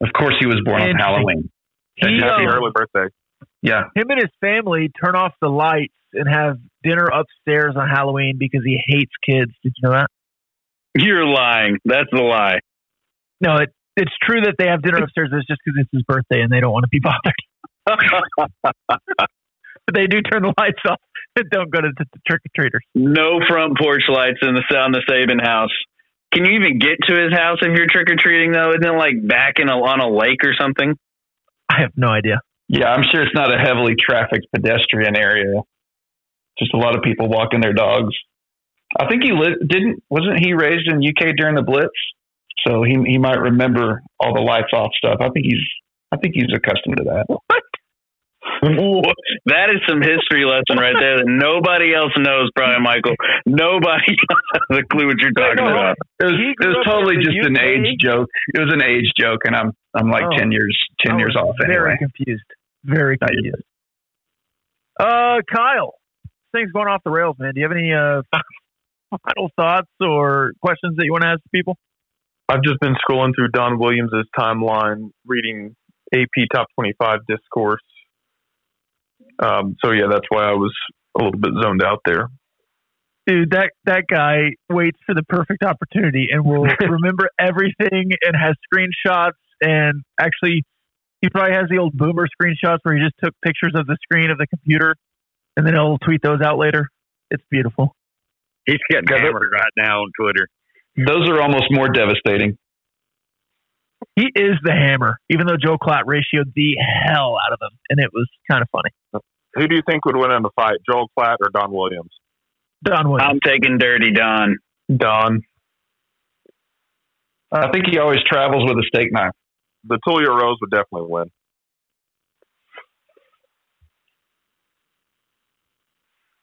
Of course, he was born on Halloween. He, Happy um, early birthday. Yeah, him and his family turn off the lights and have dinner upstairs on Halloween because he hates kids. Did you know that? You're lying. That's a lie. No, it, it's true that they have dinner upstairs. It's just because it's his birthday and they don't want to be bothered. but they do turn the lights off and don't go to the trick or treaters. no front porch lights in the on the Saban house. Can you even get to his house if you're trick or treating though? Isn't it like back in a, on a lake or something? I have no idea. yeah. I'm sure it's not a heavily trafficked pedestrian area. Just a lot of people walking their dogs. I think he lived. Didn't wasn't he raised in UK during the Blitz? So he he might remember all the lights off stuff. I think he's I think he's accustomed to that. that is some history lesson right there that nobody else knows, probably Michael. Nobody has a clue what you're talking about. It was, it was totally in the just an age joke. It was an age joke, and I'm I'm like Oh. ten years ten years was off Very anyway. confused. Very confused. Uh, Kyle, things going off the rails, man. Do you have any uh, final thoughts or questions that you want to ask people? I've just been scrolling through Don Williams' timeline, reading AP Top 25 discourse. Um, so yeah, that's why I was a little bit zoned out there. Dude, that that guy waits for the perfect opportunity and will remember everything and has screenshots and actually he probably has the old boomer screenshots where he just took pictures of the screen of the computer and then he'll tweet those out later. It's beautiful. He's getting Yeah, hammered right now on Twitter. Those are almost more devastating. He is the hammer, even though Joe Klatt ratioed the hell out of him, and it was kind of funny. Who do you think would win in the fight, Joel Klatt or Don Williams? Don Williams. I'm taking Dirty Don. Don. I think he always travels with a steak knife. The Tulia Rose would definitely win.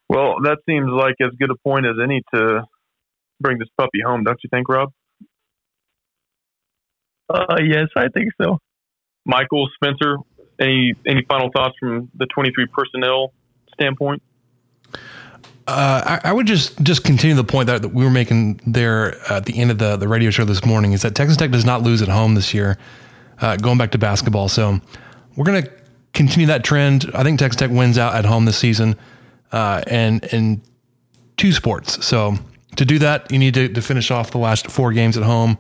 Well, that seems like as good a point as any to bring this puppy home, don't you think, Rob? Uh, yes, I think so. Michael Spencer, any any final thoughts from the 23 personnel standpoint? Uh, I, I would just just continue the point that, that we were making there at the end of the, the radio show this morning is that Texas Tech does not lose at home this year, uh, going back to basketball. So we're going to continue that trend. I think Texas Tech wins out at home this season, uh, and in two sports. So to do that, you need to, to finish off the last four games at home.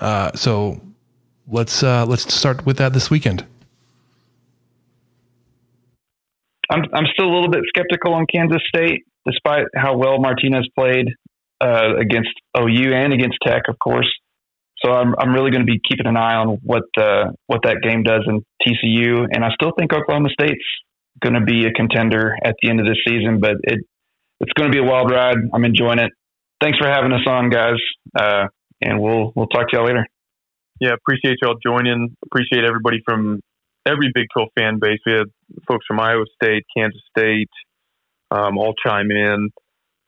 Uh, so let's uh, let's start with that this weekend. I'm I'm still a little bit skeptical on Kansas State, despite how well Martinez played uh, against OU and against Tech, of course. So I'm I'm really going to be keeping an eye on what uh, what that game does in TCU, and I still think Oklahoma State's going to be a contender at the end of this season. But it it's going to be a wild ride. I'm enjoying it. Thanks for having us on, guys, uh, and we'll we'll talk to y'all later. Yeah, appreciate y'all joining. Appreciate everybody from every Big 12 fan base. We had folks from Iowa State, Kansas State, um, all chime in.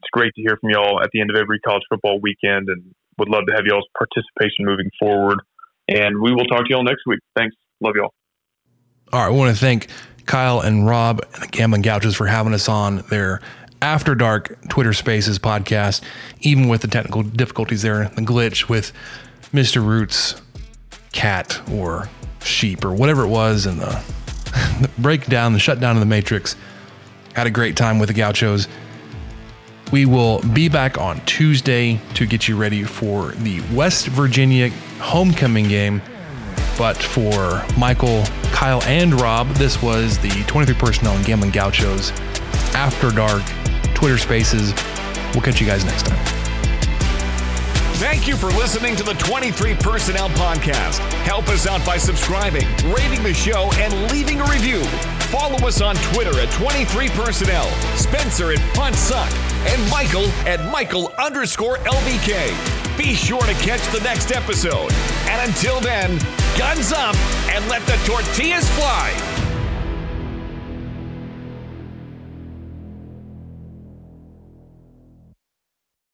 It's great to hear from y'all at the end of every college football weekend, and would love to have y'all's participation moving forward. And we will talk to y'all next week. Thanks. Love y'all. All right, I want to thank Kyle and Rob and the Gambling Gauchos for having us on their After Dark Twitter Spaces podcast, even with the technical difficulties there, the glitch with Mr. Roots cat or sheep or whatever it was, and the, the breakdown, the shutdown of the Matrix. Had a great time with the Gauchos. We will be back on Tuesday to get you ready for the West Virginia homecoming game. But for Michael, Kyle, and Rob, this was the 23 Personnel and Gambling Gauchos After Dark Twitter Spaces. We'll catch you guys next time. Thank you for listening to the 23 Personnel Podcast. Help us out by subscribing, rating the show, and leaving a review. Follow us on Twitter at 23 Personnel, Spencer at Punt Suck, and Michael at Michael underscore LBK. Be sure to catch the next episode. And until then, guns up and let the tortillas fly.